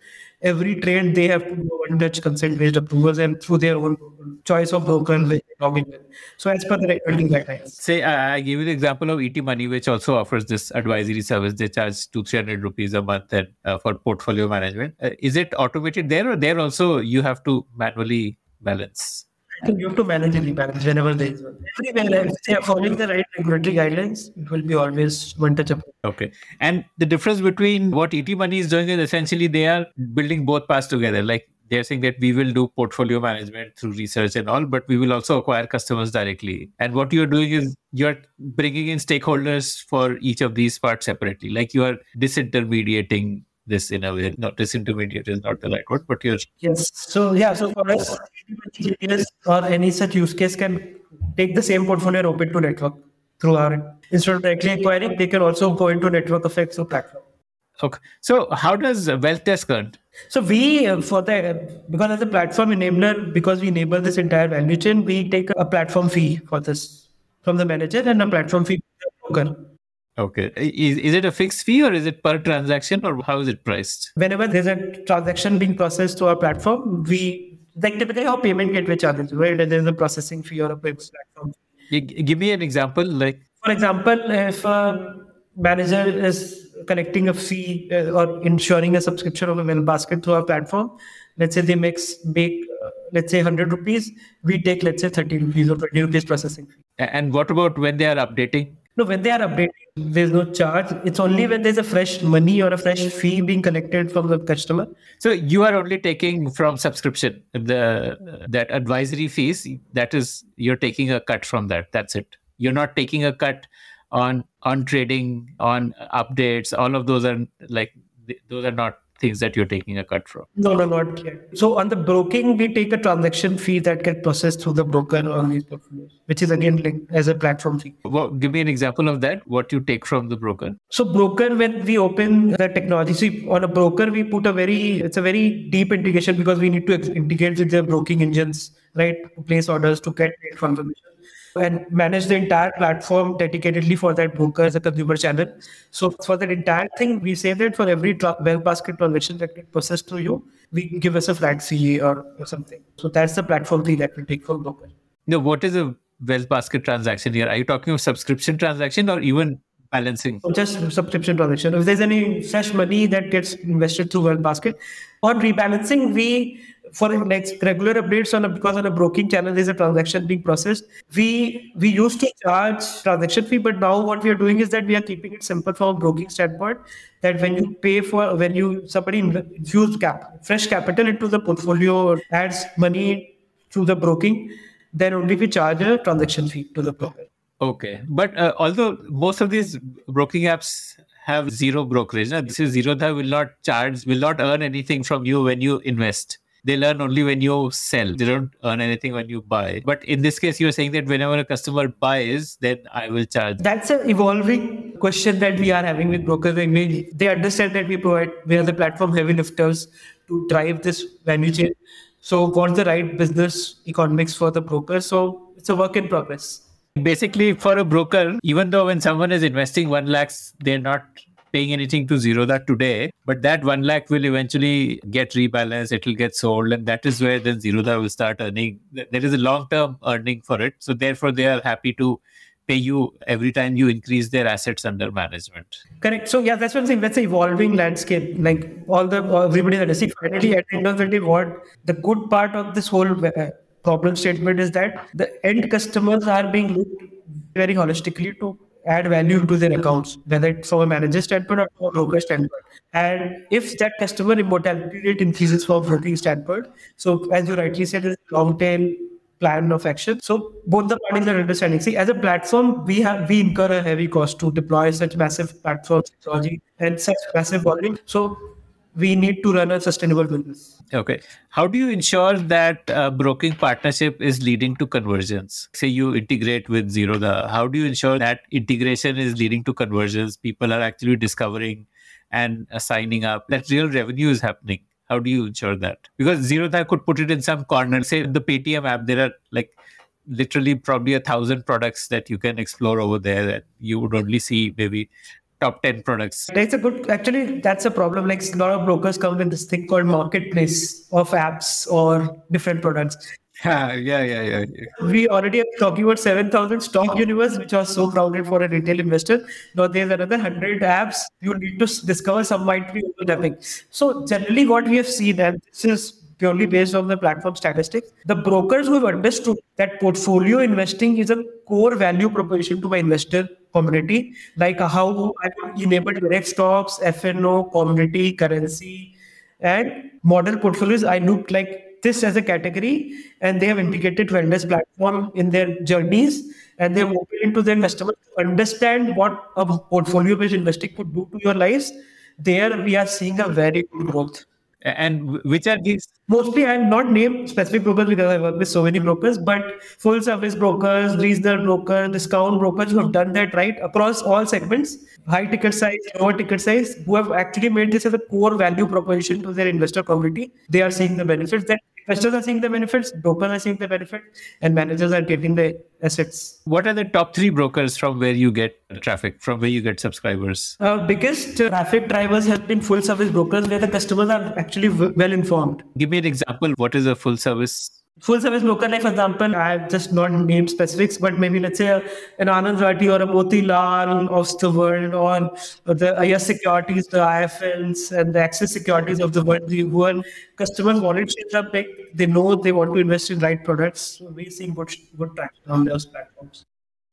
Every trade they have to go under consent based approvals and through their own choice of broker logging in. So as per the regulatory guidelines. Say I, I give you the example of ET Money, which also offers this advisory service. They charge two three hundred rupees a month and uh, for portfolio management. Uh, is it automated there, or there also you have to manually balance? I think you have to manage and rebalance whenever there is one. Everywhere, if they are following the right regulatory guidelines, it will be always one touch up. Okay. And the difference between what ET Money is doing is essentially they are building both paths together. Like they're saying that we will do portfolio management through research and all, but we will also acquire customers directly. And what you're doing is you're bringing in stakeholders for each of these parts separately. Like you are disintermediating this in a way. Not disintermediate is not the right word, but you're Yes. So yeah. So for us, or any such use case can take the same portfolio and open to network through our instead of directly acquiring, they can also go into network effects or platform. Okay. So how does WealthDesk earn? So we uh, for the because as a platform enabler, because we enable this entire value chain, we take a platform fee for this from the manager and a platform fee from the broker. Okay. Is, is it a fixed fee or is it per transaction or how is it priced? Whenever there's a transaction being processed to our platform, we like typically how payment gateway charges, right? And there's a processing fee or a platform. You, give me an example. Like For example, if a manager is collecting a fee uh, or ensuring a subscription of a mail basket through our platform, let's say they make make uh, let's say 100 rupees, we take let's say 30 rupees or 20 rupees processing fee. and what about when they are updating? No, when they are updating, there's no charge. It's only when there's a fresh money or a fresh fee being collected from the customer. So you are only taking from subscription the that advisory fees. That is, you're taking a cut from that. That's it. You're not taking a cut on on trading, on updates. All of those are like those are not things that you're taking a cut from. No, no, not yet. So on the broking, we take a transaction fee that gets processed through the broker on these portfolios, which is again linked as a platform fee. Well, give me an example of that. What you take from the broker? So broker, when we open the technology, see on a broker, we put a very, it's a very deep integration because we need to integrate with the broking engines, right? To place orders, to get trade confirmation and manage the entire platform dedicatedly for that broker as a consumer channel. So for that entire thing, we say that for every wealth basket transaction that gets processed through you, we give us a flat fee or, or something. So that's the platform fee that we take from broker. No, what is a wealth basket transaction here? Are you talking of subscription transaction or even balancing? So just subscription transaction. If there's any fresh money that gets invested through Wealth Basket, on rebalancing, we for like regular updates on a, because on a broking channel there's a transaction being processed. We we used to charge transaction fee, but now what we are doing is that we are keeping it simple from a broking standpoint. That when you pay for when you somebody infuse cap fresh capital into the portfolio adds money through the broking, then only we charge a transaction fee to the broker. Okay, but uh, although most of these broking apps have zero brokerage, no? this is zero. Zerodha will not charge, will not earn anything from you when you invest. They learn only when you sell. They don't earn anything when you buy. But in this case, you're saying that whenever a customer buys, then I will charge. That's an evolving question that we are having with brokers. When we, they understand that we provide, we are the platform heavy lifters to drive this value chain. So, what's the right business economics for the broker? So, it's a work in progress. Basically, for a broker, even though when someone is investing one lakhs, they're not paying anything to Zerodha today, but that one lakh will eventually get rebalanced, it will get sold, and that is where then Zerodha will start earning. There is a long term earning for it. So therefore, they are happy to pay you every time you increase their assets under management. Correct. So yeah, that's what I'm saying. That's an evolving landscape. Like all the everybody that I see finally at the end of the day, what the good part of this whole uh, problem statement is that the end customers are being looked very holistically to add value to their accounts, whether it's from a manager standpoint or from a broker standpoint. And if that customer immortality rate increases from a broking standpoint, so as you rightly said, it's long term plan of action. So both the parties are understanding. See, as a platform, we have we incur a heavy cost to deploy such massive platform technology and such massive volume. So we need to run a sustainable business. Okay. How do you ensure that uh, broking partnership is leading to conversions? Say you integrate with Zerodha. How do you ensure that integration is leading to conversions? People are actually discovering and signing up. That real revenue is happening. How do you ensure that? Because Zerodha could put it in some corner. Say in the Paytm app, there are like literally probably a thousand products that you can explore over there that you would only see maybe top 10 products that's a good actually that's a problem like a lot of brokers come with this thing called marketplace of apps or different products yeah, yeah, yeah, yeah. We already are talking about 7,000 stock universe, which was so crowded for a retail investor. Now there's another 100 apps you need to discover. Some might be overlapping. So generally what we have seen, and this is purely hmm. based on the platform statistics. The brokers who have understood that portfolio investing is a core value proposition to my investor community, like how I enable direct stocks, FNO, commodity, currency, and model portfolios. I look like this as a category, and they have integrated vendors platform in their journeys, and they have opened into their customers to understand what a portfolio-based investing could do to your lives. There, we are seeing a very good growth. And which are these? Mostly, I'll not name specific brokers because I work with so many brokers, but full service brokers, regional brokers, discount brokers who have done that right across all segments, high ticket size, lower ticket size, who have actually made this as a core value proposition to their investor community. They are seeing the benefits that investors are seeing the benefits, brokers are seeing the benefit, and managers are getting the assets. What are the top three brokers from where you get traffic, from where you get subscribers? Uh, biggest traffic drivers have been full service brokers where the customers are actually well informed. Give me an example. What is a full service full service broker, like for example, I have just not named specifics, but maybe let's say an Anand Rathi or a Motilal of the world, or the IS Securities, the IIFLs and the Axis Securities of the world, who are customers wallet shares up, like they know they want to invest in right products. So we're seeing good, good traction on those platforms.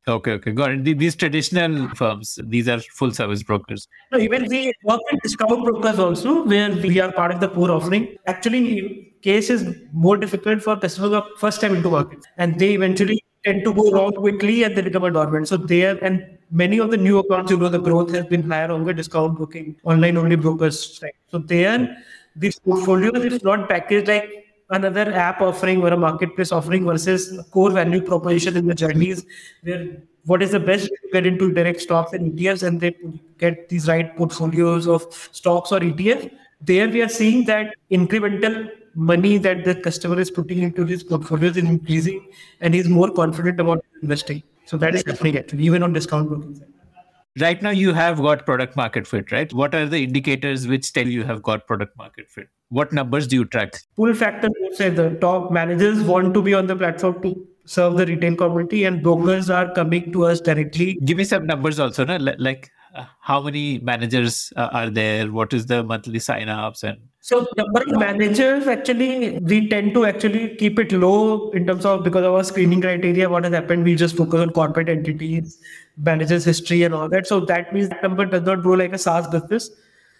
Okay, okay, got it. These traditional firms, these are full service brokers. No, even we work with discount brokers also, where we are part of the core offering. Actually, case is more difficult for customers of first time into market, and they eventually tend to go wrong quickly and they become a dormant. So there, and many of the new accounts, you know, the growth has been higher on the discount booking, online only brokers. Right? So there, this portfolio is not packaged like another app offering or a marketplace offering versus core value proposition in the journeys where what is the best to get into direct stocks and ETFs and they get these right portfolios of stocks or ETF. There we are seeing that incremental money that the customer is putting into his portfolios is increasing and he's more confident about investing. So that is happening actually, even on discount broking Right now you have got product market fit, right? What are the indicators which tell you have got product market fit? what numbers do you track? Pull factor say the top managers want to be on the platform to serve the retail community, and brokers are coming to us directly. Give me some numbers also, no? like how many managers uh, are there? What is the monthly sign-ups and so number of managers actually we tend to actually keep it low in terms of because of our screening criteria. What has happened? We just focus on corporate entities, managers history, and all that. So that means that number does not grow like a SaaS business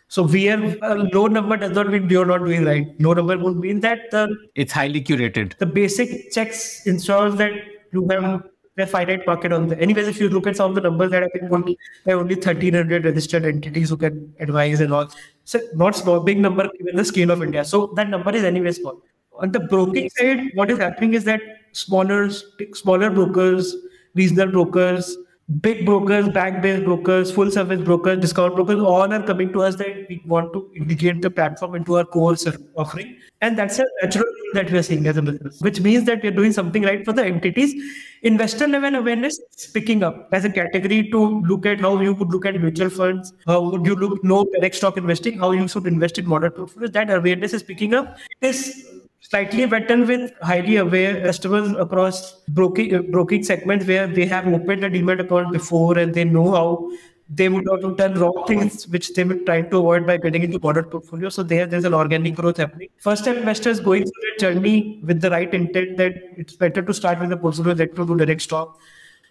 so we are a low number does not mean you're not doing right. Low number would mean that the it's highly curated. The basic checks ensures that you have a finite market on the. Anyways, if you look at some of the numbers that I think only there are only 1,300 registered entities who can advise and all. So not small, big number given the scale of India. So that number is anyway small. On the broking side, what is happening is that smaller smaller brokers, regional brokers, big brokers, bank-based brokers, full-service brokers, discount brokers, all are coming to us that we want to integrate the platform into our core offering. And that's a natural thing that we're seeing as a business, which means that we're doing something right for the entities. Investor level awareness is picking up as a category to look at how you would look at mutual funds, how would you look know direct stock investing, how you should invest in modern portfolios. That awareness is picking up. It is slightly better with highly aware customers across broking uh, broking segments where they have opened a demat account before and they know how they would not have done wrong things which they were trying to avoid by getting into product portfolio. So there, there's an organic growth happening. First time investors going through that journey with the right intent that it's better to start with a portfolio that to do direct stock.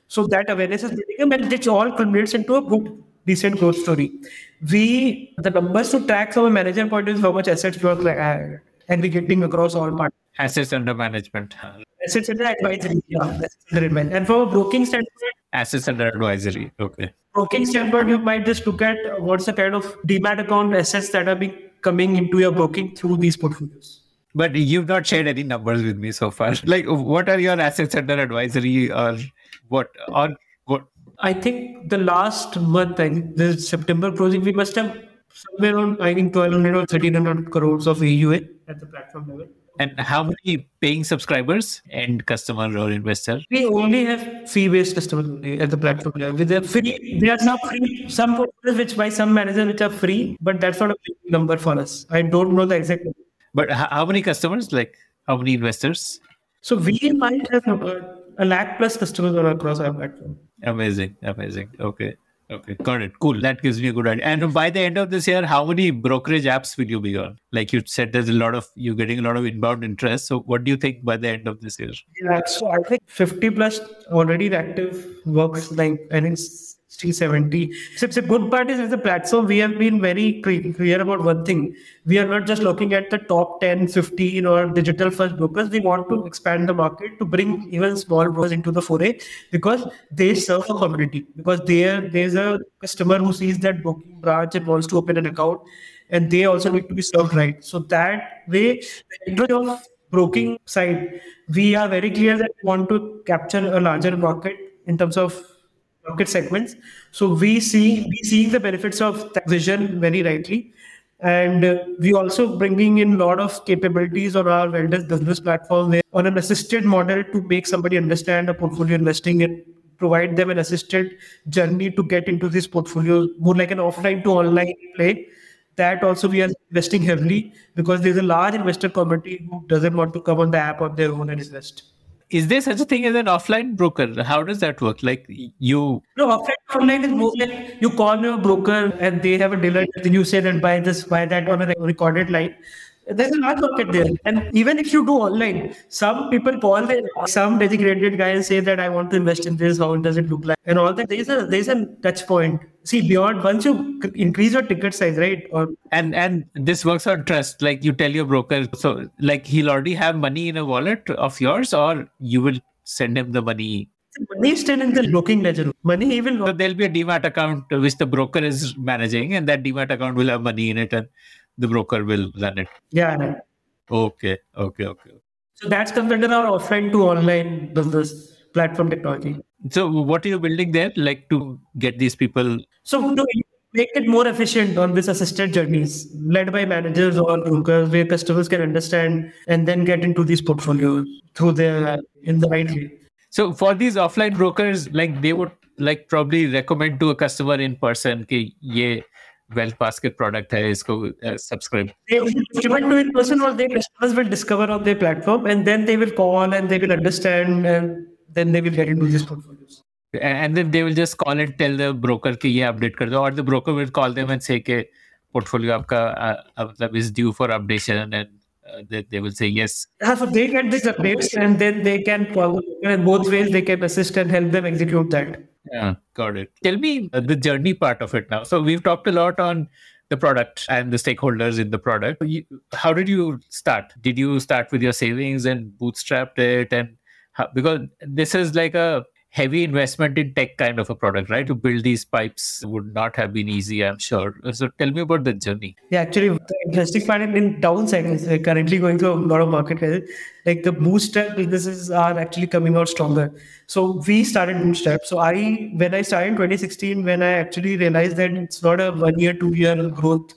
So that awareness is building and it all culminates into a good decent growth story. We the numbers to track from a manager point is how much assets you are aggregating across all parts. Assets under management. Assets under advisory. Yeah, And from a broking standpoint, assets under advisory. Okay. Broking standpoint, you might just look at what's the kind of demat account assets that are being coming into your broking through these portfolios. But you've not shared any numbers with me so far. Like, what are your assets under advisory, or what, or what? I think the last month, I think the September closing, we must have somewhere around I think 1200 or 1300 crores of AUA at the platform level. And how many paying subscribers and customer or investor? We only have fee-based customers at the platform level. With the free, there are some free, some portfolios which by some managers which are free, but that's not a big number for us. I don't know the exact number. But how many customers? Like how many investors? So we might have uh, a lakh plus customers on across our platform. Amazing, amazing. Okay. Okay, got it. Cool. That gives me a good idea. And by the end of this year, how many brokerage apps will you be on? Like you said, there's a lot of you're getting a lot of inbound interest. So, what do you think by the end of this year? Yeah, so I think 50 plus already active works like I think 60, 70. So the good part is as a platform, we have been very clear about one thing. We are not just looking at the top 10, 15 or digital first brokers. We want to expand the market to bring even small brokers into the foray because they serve a community. Because there there's a customer who sees that broking branch and wants to open an account and they also need to be served right. So that way, the interest of broking side, we are very clear that we want to capture a larger market in terms of market segments. So we see we seeing the benefits of that vision very rightly, and uh, we also bringing in a lot of capabilities on our vendors business platform where on an assisted model to make somebody understand a portfolio investing and provide them an assisted journey to get into this portfolio more like an offline to online play that also we are investing heavily because there's a large investor community who doesn't want to come on the app on their own and invest. Is there such a thing as an offline broker? How does that work? Like you No, offline online is more like you call your broker and they have a dealer. Then you say that buy this, buy that on a recorded line. There's a large market there. And even if you do online, some people call their some designated guy and say that I want to invest in this, how does it look like? And all that. There's a there's a touch point. See, beyond once you increase your ticket size, right? Or and and this works on trust. Like you tell your broker, so like he'll already have money in a wallet of yours, or you will send him the money. money is still in the broking ledger. Money even So there'll be a demat account which the broker is managing, and that demat account will have money in it, and the broker will run it. yeah. Okay, okay, okay. So that's under our offline to online business platform technology. So what are you building there, like to get these people? So to make it more efficient on this assisted journeys led by managers or brokers where customers can understand and then get into these portfolios through their in the right way. So for these offline brokers, like they would like probably recommend to a customer in person कि ये wealth basket product है इसको uh, subscribe. They will recommend to in person or their customers will discover on their platform and then they will call and they will understand and then they will get into these portfolios. and then they will just call and tell the broker कि ये update कर दो or the broker will call them and say कि portfolio आपका uh, uh, मतलब is due for updation and uh, they, they will say yes Yeah, so they get these updates and then they can call the broker and both ways they can assist and help them execute that. yeah got it. Tell me uh, the journey part of it now. So we've talked a lot on the product and the stakeholders in the product. You, how did you start? Did you start with your savings and bootstrapped it and how, because this is like a heavy investment in tech kind of a product right to build these pipes would not have been easy i'm sure so tell me about the journey Yeah, actually, the interesting part in, in downside is uh, currently going through a lot of market. Like the bootstrap businesses are actually coming out stronger. So we started bootstrap. So I, when I started in 2016, when I actually realized that it's not a one year, two year growth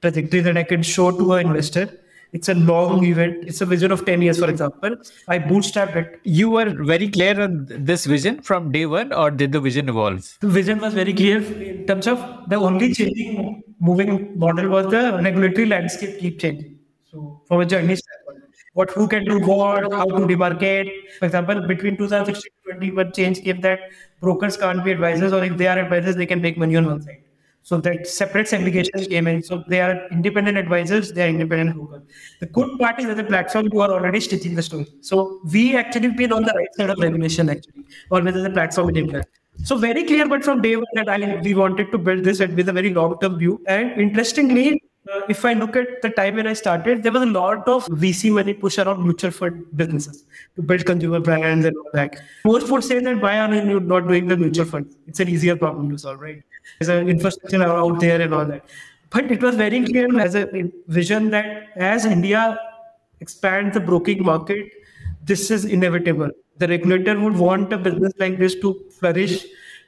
trajectory that I can show to an investor. It's a long event. It's a vision of 10 years, for example. I bootstrapped it. you were very clear on this vision from day one or did the vision evolve The vision was very clear in terms of the only changing moving model was the regulatory landscape keep changing. So from a journey standpoint, what who can do what, how to demarcate. For example, between 2016 and 20, one change came that brokers can't be advisors, or if they are advisors, they can make money on one side. So that separate segregation came in. So they are independent advisors, they are independent brokers. The good part is that the platform who are already stitching the story. So we actually been on the right side of regulation actually, always as a platform enabler. So very clear, but from day one that I we wanted to build this with a very long term view. And interestingly, uh, if I look at the time when I started, there was a lot of VC money push around mutual fund businesses to build consumer brands and all that. Most would say that why are you not doing the mutual fund? It's an easier problem to solve, right? There's an infrastructure out there and all that. But it was very clear as a vision that as India expands the broking market, this is inevitable. The regulator would want a business like this to flourish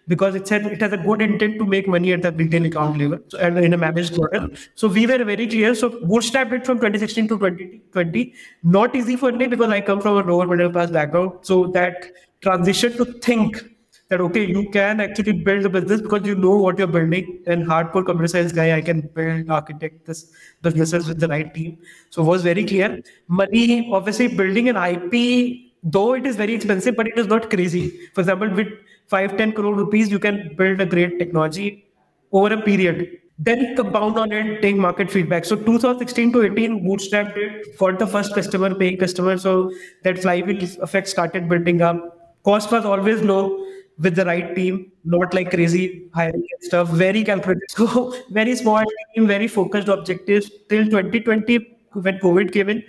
because it said it has a good intent to make money at the retail account level so, and in a managed model. So we were very clear. So bootstrapped it from 2016 to 2020. Not easy for me because I come from a lower middle class background. So that transition to think that okay, you can actually build a business because you know what you're building. And hardcore computer science guy, I can build, architect this businesses with the right team. So it was very clear. Money, obviously, building an IP, though it is very expensive, but it is not crazy. For example, with 5 10 crore rupees you can build a great technology over a period then compound on it take market feedback so 2016 to 18 bootstrap did for the first customer paying customer so that flywheel effect started building up cost was always low with the right team not like crazy hiring and stuff very calculated so very small team very focused objectives till 2020 when covid came in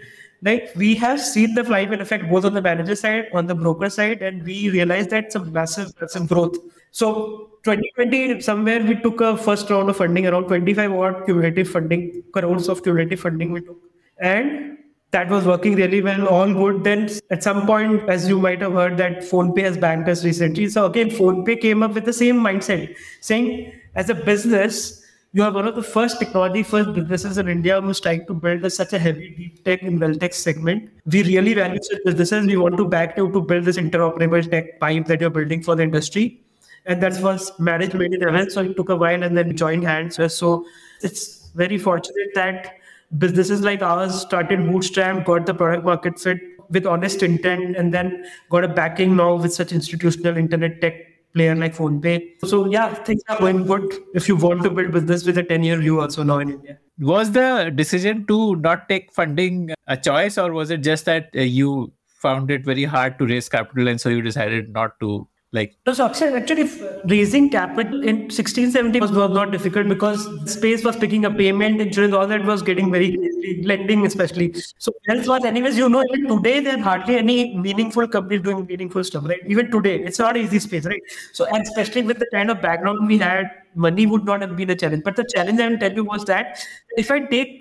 like we have seen the flywheel effect both on the manager side, on the broker side, and we realized that some massive, massive growth. So 2020, somewhere we took a first round of funding, around 25 odd cumulative funding, crores of cumulative funding we took. And that was working really well, all good. Then at some point, as you might have heard, that PhonePe has banked us recently. So again, PhonePe came up with the same mindset, saying as a business, you are one of the first technology first businesses in India who's trying to build a, such a heavy deep tech and wealth tech segment. We really value such businesses. We want to back you to build this interoperable tech pipe that you're building for the industry. And that was marriage made in heaven. So it took a while and then joined hands. So it's very fortunate that businesses like ours started bootstrap, got the product market fit with honest intent, and then got a backing now with such institutional internet tech player like PhonePe. So yeah, things are going good if you want to build business with a 10-year view also now in India. Was the decision to not take funding a choice or was it just that uh, you found it very hard to raise capital and so you decided not to like so actually raising capital in 16 17 was, was not difficult because space was picking up payment insurance all that was getting very lending especially. So health was anyways you know even today there are hardly any meaningful companies doing meaningful stuff right? Even today it's not easy space right? So and especially with the kind of background we had money would not have been a challenge. But the challenge i will tell you was that if i take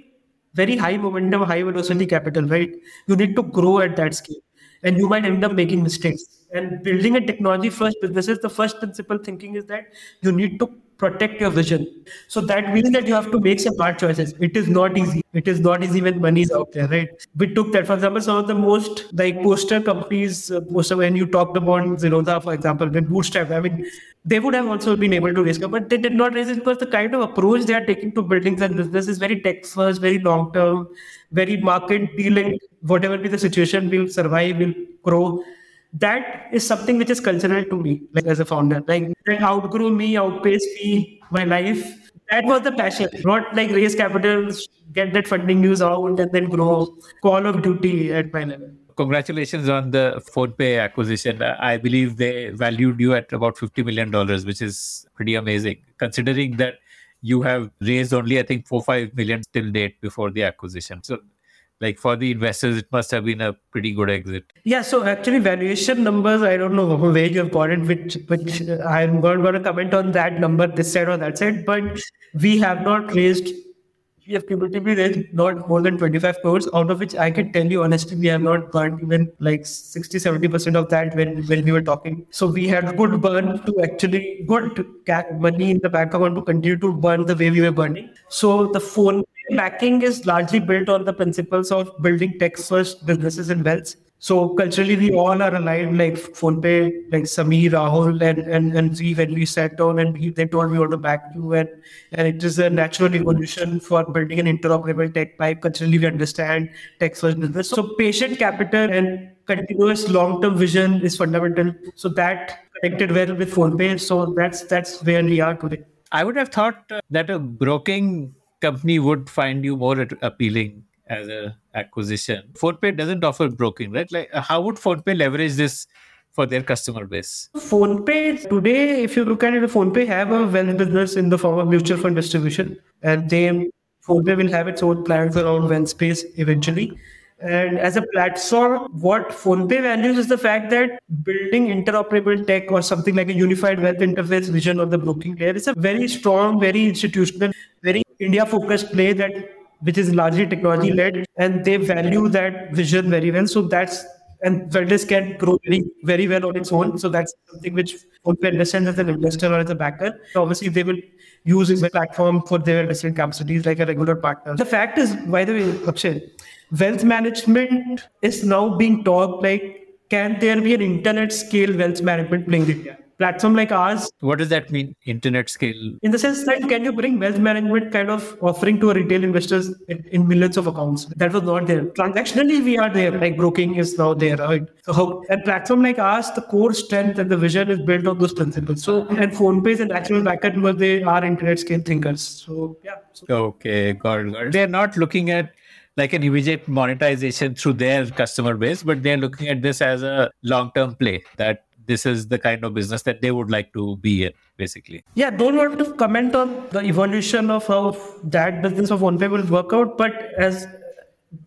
very high momentum high velocity capital right you need to grow at that scale and you might end up making mistakes. And building a technology first businesses, the first principle thinking is that you need to protect your vision. So that means that you have to make some hard choices. It is not easy. It is not easy when money is out there, right? We took that. For example, some of the most like poster companies, uh, poster when you talked about Zerodha, for example, when Bootstrap, I mean, they would have also been able to raise, but they did not raise it because the kind of approach they are taking to building that business is very tech first, very long term, very market dealing. Whatever be the situation, will survive, will grow that is something which is cultural to me, like as a founder. Like they outgrew me, outpace me, my life. That was the passion, not like raise capital, get that funding news out, and then grow. Call of Duty at my level. Congratulations on the PhonePe acquisition. I believe they valued you at about $50 million, which is pretty amazing considering that you have raised only, I think, four, five million till date before the acquisition. So like for the investors it must have been a pretty good exit. Yeah so actually valuation numbers i don't know where you have got it which which i'm not going to comment on that number this side or that side but we have not raised we have cumulatively raised not more than 25 crores out of which i can tell you honestly we have not burned even like 60 70% of that when when we were talking. So we had good burn to actually good cash money in the bank account to continue to burn the way we were burning. So the phone backing is largely built on the principles of building tech first businesses and wealth. So culturally, we all are aligned, like PhonePe, like Samir, Rahul, and and and Z. When we sat down and we, they told me want to back you, and and it is a natural evolution for building an interoperable tech pipe. Culturally, we understand tech first business. So patient capital and continuous long term vision is fundamental. So that connected well with PhonePe. So that's that's where we are today. I would have thought uh, that a broking company would find you more appealing as a acquisition. PhonePe doesn't offer broking, right? Like, uh, how would PhonePe leverage this for their customer base? PhonePe today, if you look at it, PhonePe have a wealth business in the form of mutual fund distribution, and they PhonePe will have its own plans around wealth space eventually. And as a platform, what PhonePe values is the fact that building interoperable tech or something like a unified wealth interface vision of the broking layer is a very strong, very institutional, very India focused play that which is largely technology led, and they value that vision very well. So that's and Wellness can grow very, very well on its own. So that's something which PhonePe understands as an investor or as a backer. Obviously, they will use this platform for their investment capacities like a regular partner. The fact is, by the way, Akshay, wealth management is now being talked like, can there be an internet scale wealth management playing in India? Platform like ours. What does that mean, internet scale? In the sense that can you bring wealth management kind of offering to a retail investors in, in millions of accounts? That was not there. Transactionally, we are there. Like broking is now there. Right? So how a platform like ours, the core strength and the vision is built on those principles. So and PhonePe is a natural backend because they are internet scale thinkers. So yeah. So. Okay, got it, got it. They're not looking at like an immediate monetization through their customer base, but they're looking at this as a long term play that this is the kind of business that they would like to be in, basically. Yeah, don't want to comment on the evolution of how that business of PhonePe will work out, but as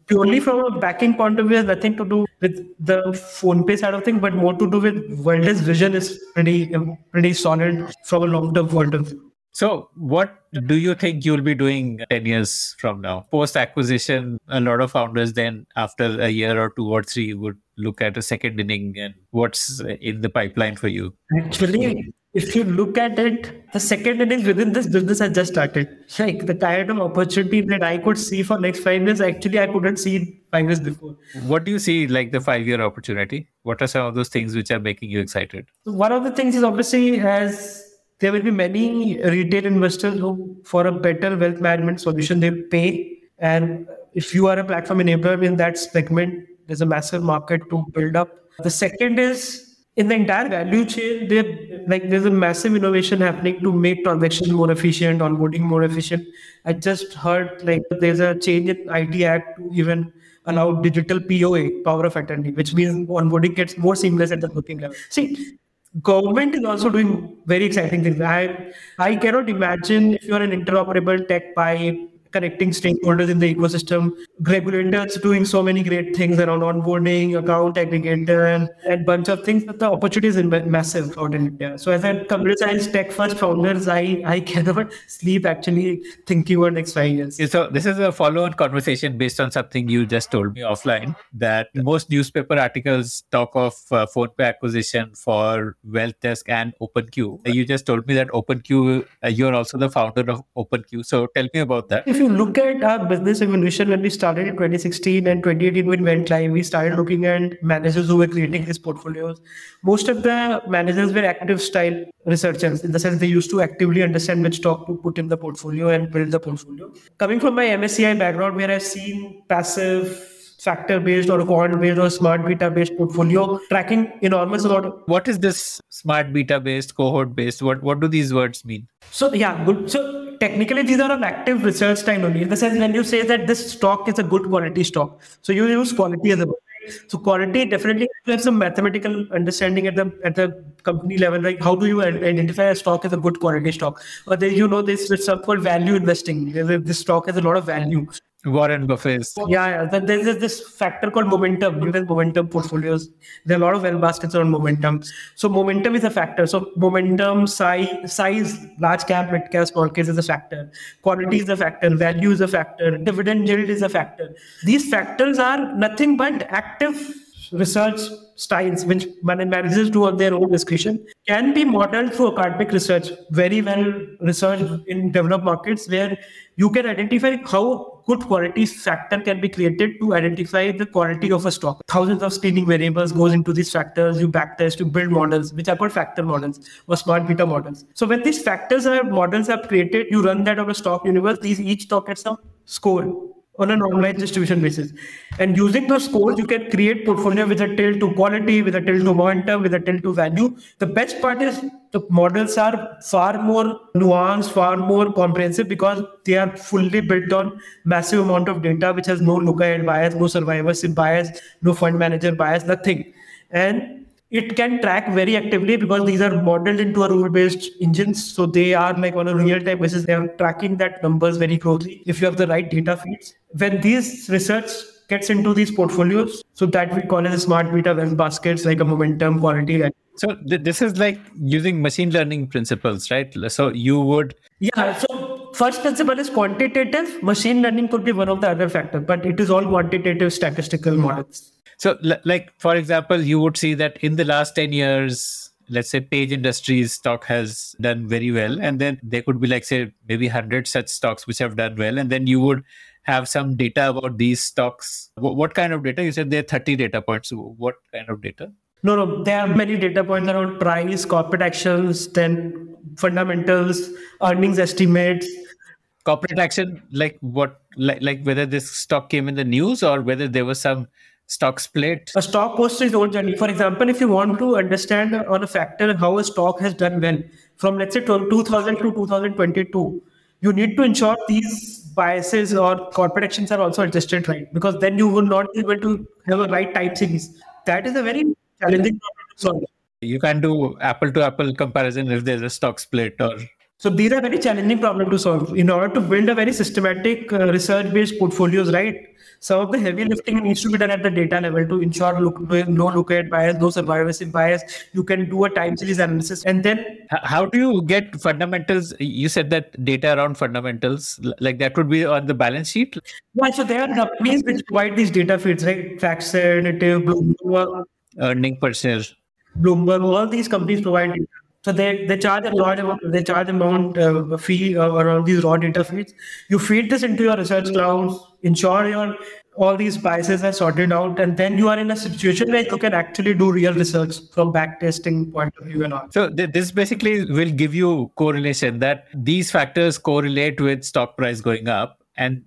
purely from a backing point of view, has nothing to do with the PhonePe side of things, but more to do with World's vision is pretty pretty solid from a long term point of view. So, what do you think you'll be doing 10 years from now? Post acquisition, a lot of founders then, after a year or two or three, would look at a second inning and what's in the pipeline for you? Actually, if you look at it, the second innings within this business has just started. Like the kind of opportunity that I could see for next five years, actually I couldn't see five years before. What do you see like the five year opportunity? What are some of those things which are making you excited? One of the things is obviously as there will be many retail investors who for a better wealth management solution they pay. And if you are a platform enabler in that segment, there's a massive market to build up. The second is in the entire value chain, there like there's a massive innovation happening to make transactions more efficient, onboarding more efficient. I just heard like there's a change in IT Act to even allow digital POA, power of attorney, which means onboarding gets more seamless at the booking level. See, government is also doing hmm. very exciting things. I I cannot imagine if you're an interoperable tech pipe connecting stakeholders in the ecosystem. Regulators doing so many great things around onboarding, account aggregator, and a bunch of things. But the opportunities are massive out in India. So as a computer science tech first founders, I, I cannot sleep actually thinking about next five years. So this is a follow-on conversation based on something you just told me offline that most newspaper articles talk of uh, PhonePe acquisition for WealthDesk and OpenQ. You just told me that OpenQ, uh, you're also the founder of OpenQ. So tell me about that. If you look at our business evolution when we started in 2016 and 2018 when we went live, we started looking at managers who were creating these portfolios. Most of the managers were active style researchers in the sense they used to actively understand which stock to put in the portfolio and build the portfolio. Coming from my MSCI background, where I've seen passive factor based or quant based or smart beta based portfolio tracking enormous amount of what is this smart beta based cohort based what what do these words mean so yeah good so technically these are an active research time only in the sense when you say that this stock is a good quality stock so you use quality as a so quality definitely has some mathematical understanding at the at the company level like how do you identify a stock as a good quality stock? Or then you know this is something called value investing. This stock has a lot of value Warren Buffett. Yeah, yeah. There's this factor called momentum. There's momentum portfolios. There are a lot of wealth baskets on momentum. So momentum is a factor. So momentum, size, size, large cap, mid cap, small cap is a factor. Quality is a factor. Value is a factor. Dividend yield is a factor. These factors are nothing but active research styles which managers do on their own discretion can be modeled through academic research very well researched in developed markets where you can identify how good quality factor can be created to identify the quality of a stock. Thousands of screening variables goes into these factors you backtest you build models which are called factor models or smart beta models. So when these factors are models are created you run that on a stock universe. These each stock gets some score on a normalized distribution basis. And using those scores, you can create portfolio with a tilt to quality, with a tilt to momentum, with a tilt to value. The best part is the models are far more nuanced, far more comprehensive because they are fully built on massive amount of data, which has no look-ahead bias, no survivorship bias, no fund manager bias, nothing. And it can track very actively because these are modeled into a rule-based engines. So they are like on a real-time basis, they are tracking that numbers very closely. If you have the right data feeds, when these research gets into these portfolios, so that we call as smart beta wealth baskets, like a momentum quality. And- So th- this is like using machine learning principles, right? So you would yeah. So first principle is quantitative. Machine learning could be one of the other factors, but it is all quantitative statistical models. So, like for example, you would see that in the last ten years, let's say Page Industries stock has done very well, and then there could be like say maybe hundred such stocks which have done well, and then you would have some data about these stocks. What, what kind of data? You said there are thirty data points. What kind of data? No, no, there are many data points around price, corporate actions, then fundamentals, earnings estimates. Corporate action, like what, like, like whether this stock came in the news or whether there was some stock split? A stock posts its own journey. For example, if you want to understand on a factor how a stock has done well from let's say 2000 to 2022, you need to ensure these biases or corporate actions are also adjusted right because then you will not be able to have a right time series. That is a very challenging problem to solve. You can do apple to apple comparison if there's a stock split or. So these are very challenging problem to solve. In order to build a very systematic uh, research-based portfolios, right? Some of the heavy lifting needs to be done at the data level to ensure look, no look-ahead bias, no survivorship bias. You can do a time series analysis, and then how do you get fundamentals? You said that data around fundamentals, like that would be on the balance sheet. Yeah, so there are companies which provide these data feeds, right? FactSet, Native, Bloomberg, earning per share. Bloomberg, all these companies provide data. So they, they charge a lot of they charge amount uh, fee uh, around these raw data feeds. You feed this into your research clouds, ensure your all these biases are sorted out, and then you are in a situation where you can actually do real research from backtesting point of view and all. So th- this basically will give you correlation that these factors correlate with stock price going up, and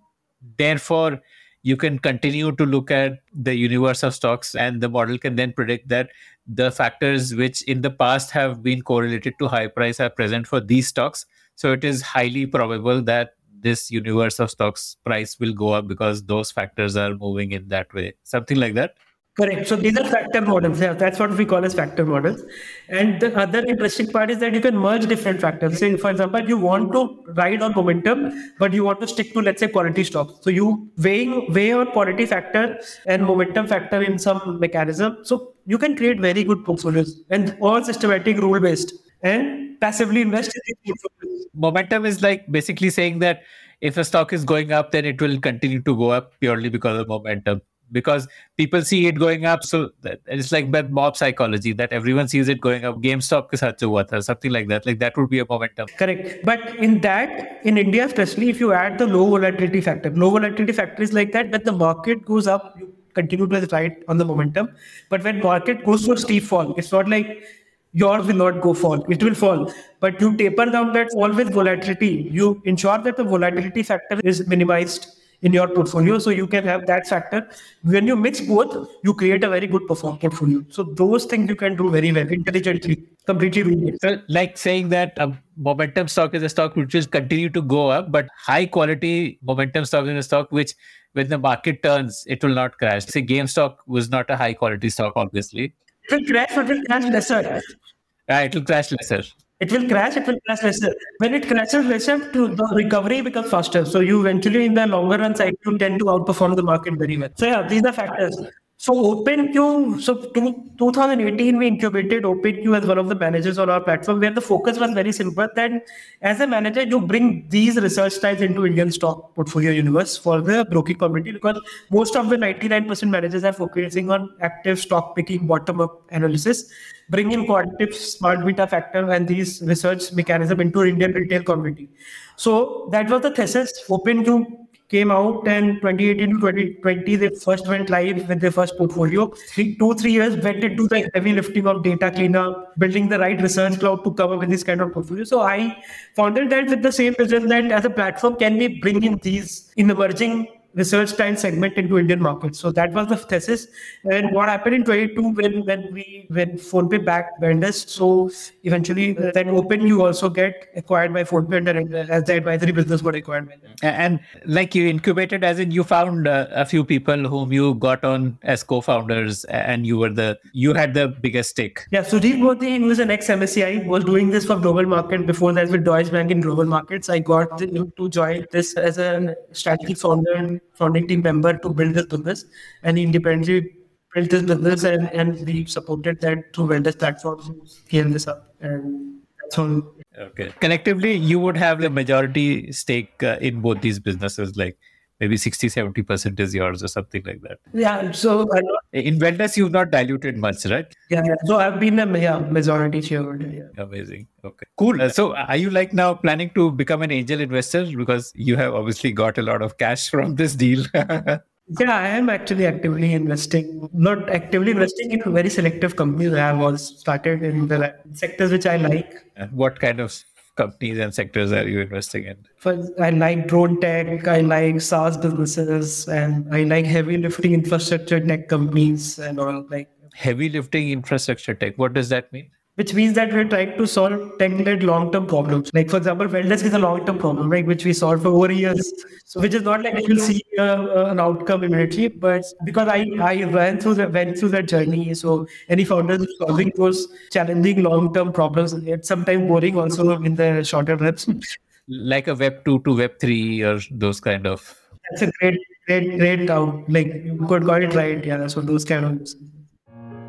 therefore you can continue to look at the universe of stocks and the model can then predict that the factors which in the past have been correlated to high price are present for these stocks. So it is highly probable that this universe of stocks price will go up because those factors are moving in that way. Something like that Correct. So these are factor models. Yeah, that's what we call as factor models. And the other interesting part is that you can merge different factors. Say, for example, you want to ride on momentum, but you want to stick to, let's say, quality stocks. So you weigh weigh on quality factor and momentum factor in some mechanism. So you can create very good portfolios and all systematic rule based and passively invest in these portfolios. Momentum is like basically saying that if a stock is going up, then it will continue to go up purely because of momentum because people see it going up. So it's like mob psychology that everyone sees it going up. GameStop ke saath tha, something like that. Like that would be a momentum. Correct. But in that, in India especially, if you add the low volatility factor, low volatility factor is like that when the market goes up, you continue to ride on the momentum. But when market goes to a steep fall, it's not like yours will not go fall. It will fall. But you taper down that fall with volatility. You ensure that the volatility factor is minimized in your portfolio. So you can have that factor. When you mix both, you create a very good perform portfolio. So those things you can do very well intelligently, completely. So like saying that a momentum stock is a stock which will continue to go up, but high quality momentum stock is a stock which when the market turns, it will not crash. Say GameStop was not a high quality stock, obviously. It will crash, but it will crash lesser. Right, it will crash lesser it will crash, it will crash lesser. When it crashes lesser, to the recovery becomes faster. So you eventually, in the longer run cycle, tend to outperform the market very well. So yeah, these are factors. So OpenQ, so to, 2018, we incubated OpenQ as one of the managers on our platform, where the focus was very simple. That as a manager, you bring these research styles into Indian stock portfolio universe for the broking community because most of the 99% managers are focusing on active stock picking, bottom-up analysis, bringing quantitative smart beta factor and these research mechanism into Indian retail community. So that was the thesis. OpenQ came out and 2018 to 2020 they first went live with their first portfolio. Three, two three years went into the heavy lifting of data cleanup building the right research cloud to cover with this kind of portfolio. So i founded that with the same vision that as a platform can we bring in these in the emerging research time segment into Indian market. So that was the thesis. And what happened in 22 when when we when PhonePe backed Vendors, so eventually uh, then OpenQ also get acquired by PhonePe and as the advisory business got acquired by them. And like you incubated, as in you found uh, a few people whom you got on as co-founders, and you were the you had the biggest stake. Yeah, Sujit Modi was an ex MSCI, was doing this for global market before that with Deutsche Bank in global markets. I got to join this as a strategic founder founding team member to build this business and he independently built this business and, and we supported that through vendors platforms to scale this up and So Okay. Collectively, you would have the majority stake uh, in both these businesses, like maybe 60, 70% is yours or something like that. yeah, so I In WealthDesk, you've not diluted much, right? yeah, yeah. so I've been a yeah, majority shareholder. Yeah. Amazing. Okay. Cool. Uh, so, are you like now planning to become an angel investor because you have obviously got a lot of cash from this deal? Yeah, I am actually actively investing, not actively investing in very selective companies. I have also started in the sectors which I like. What kind of companies and sectors are you investing in? I like drone tech, I like SaaS businesses, and I like heavy lifting infrastructure tech companies and all like Heavy lifting infrastructure tech. What does that mean? Which means that we're trying to solve tech-led long-term problems. Like for example, wellness is a long-term problem, right? Which we solved for over years. So which is not like you'll see uh, an outcome immediately, but because I I ran through the went through that journey. So any founders solving those challenging long-term problems, it's sometimes boring also in the shorter reps. Like a Web 2 to Web 3 or those kind of. That's a great, great, great out. Like you could got it right. Yeah. So those kind of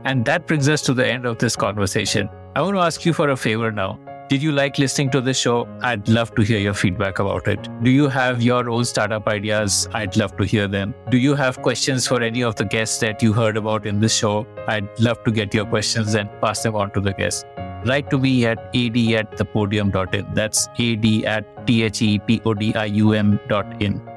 And that brings us to the end of this conversation. I want to ask you for a favor now. Did you like listening to this show? I'd love to hear your feedback about it. Do you have your own startup ideas? I'd love to hear them. Do you have questions for any of the guests that you heard about in this show? I'd love to get your questions and pass them on to the guests. Write to me at ad at thepodium.in. That's ad at thepodium dot in.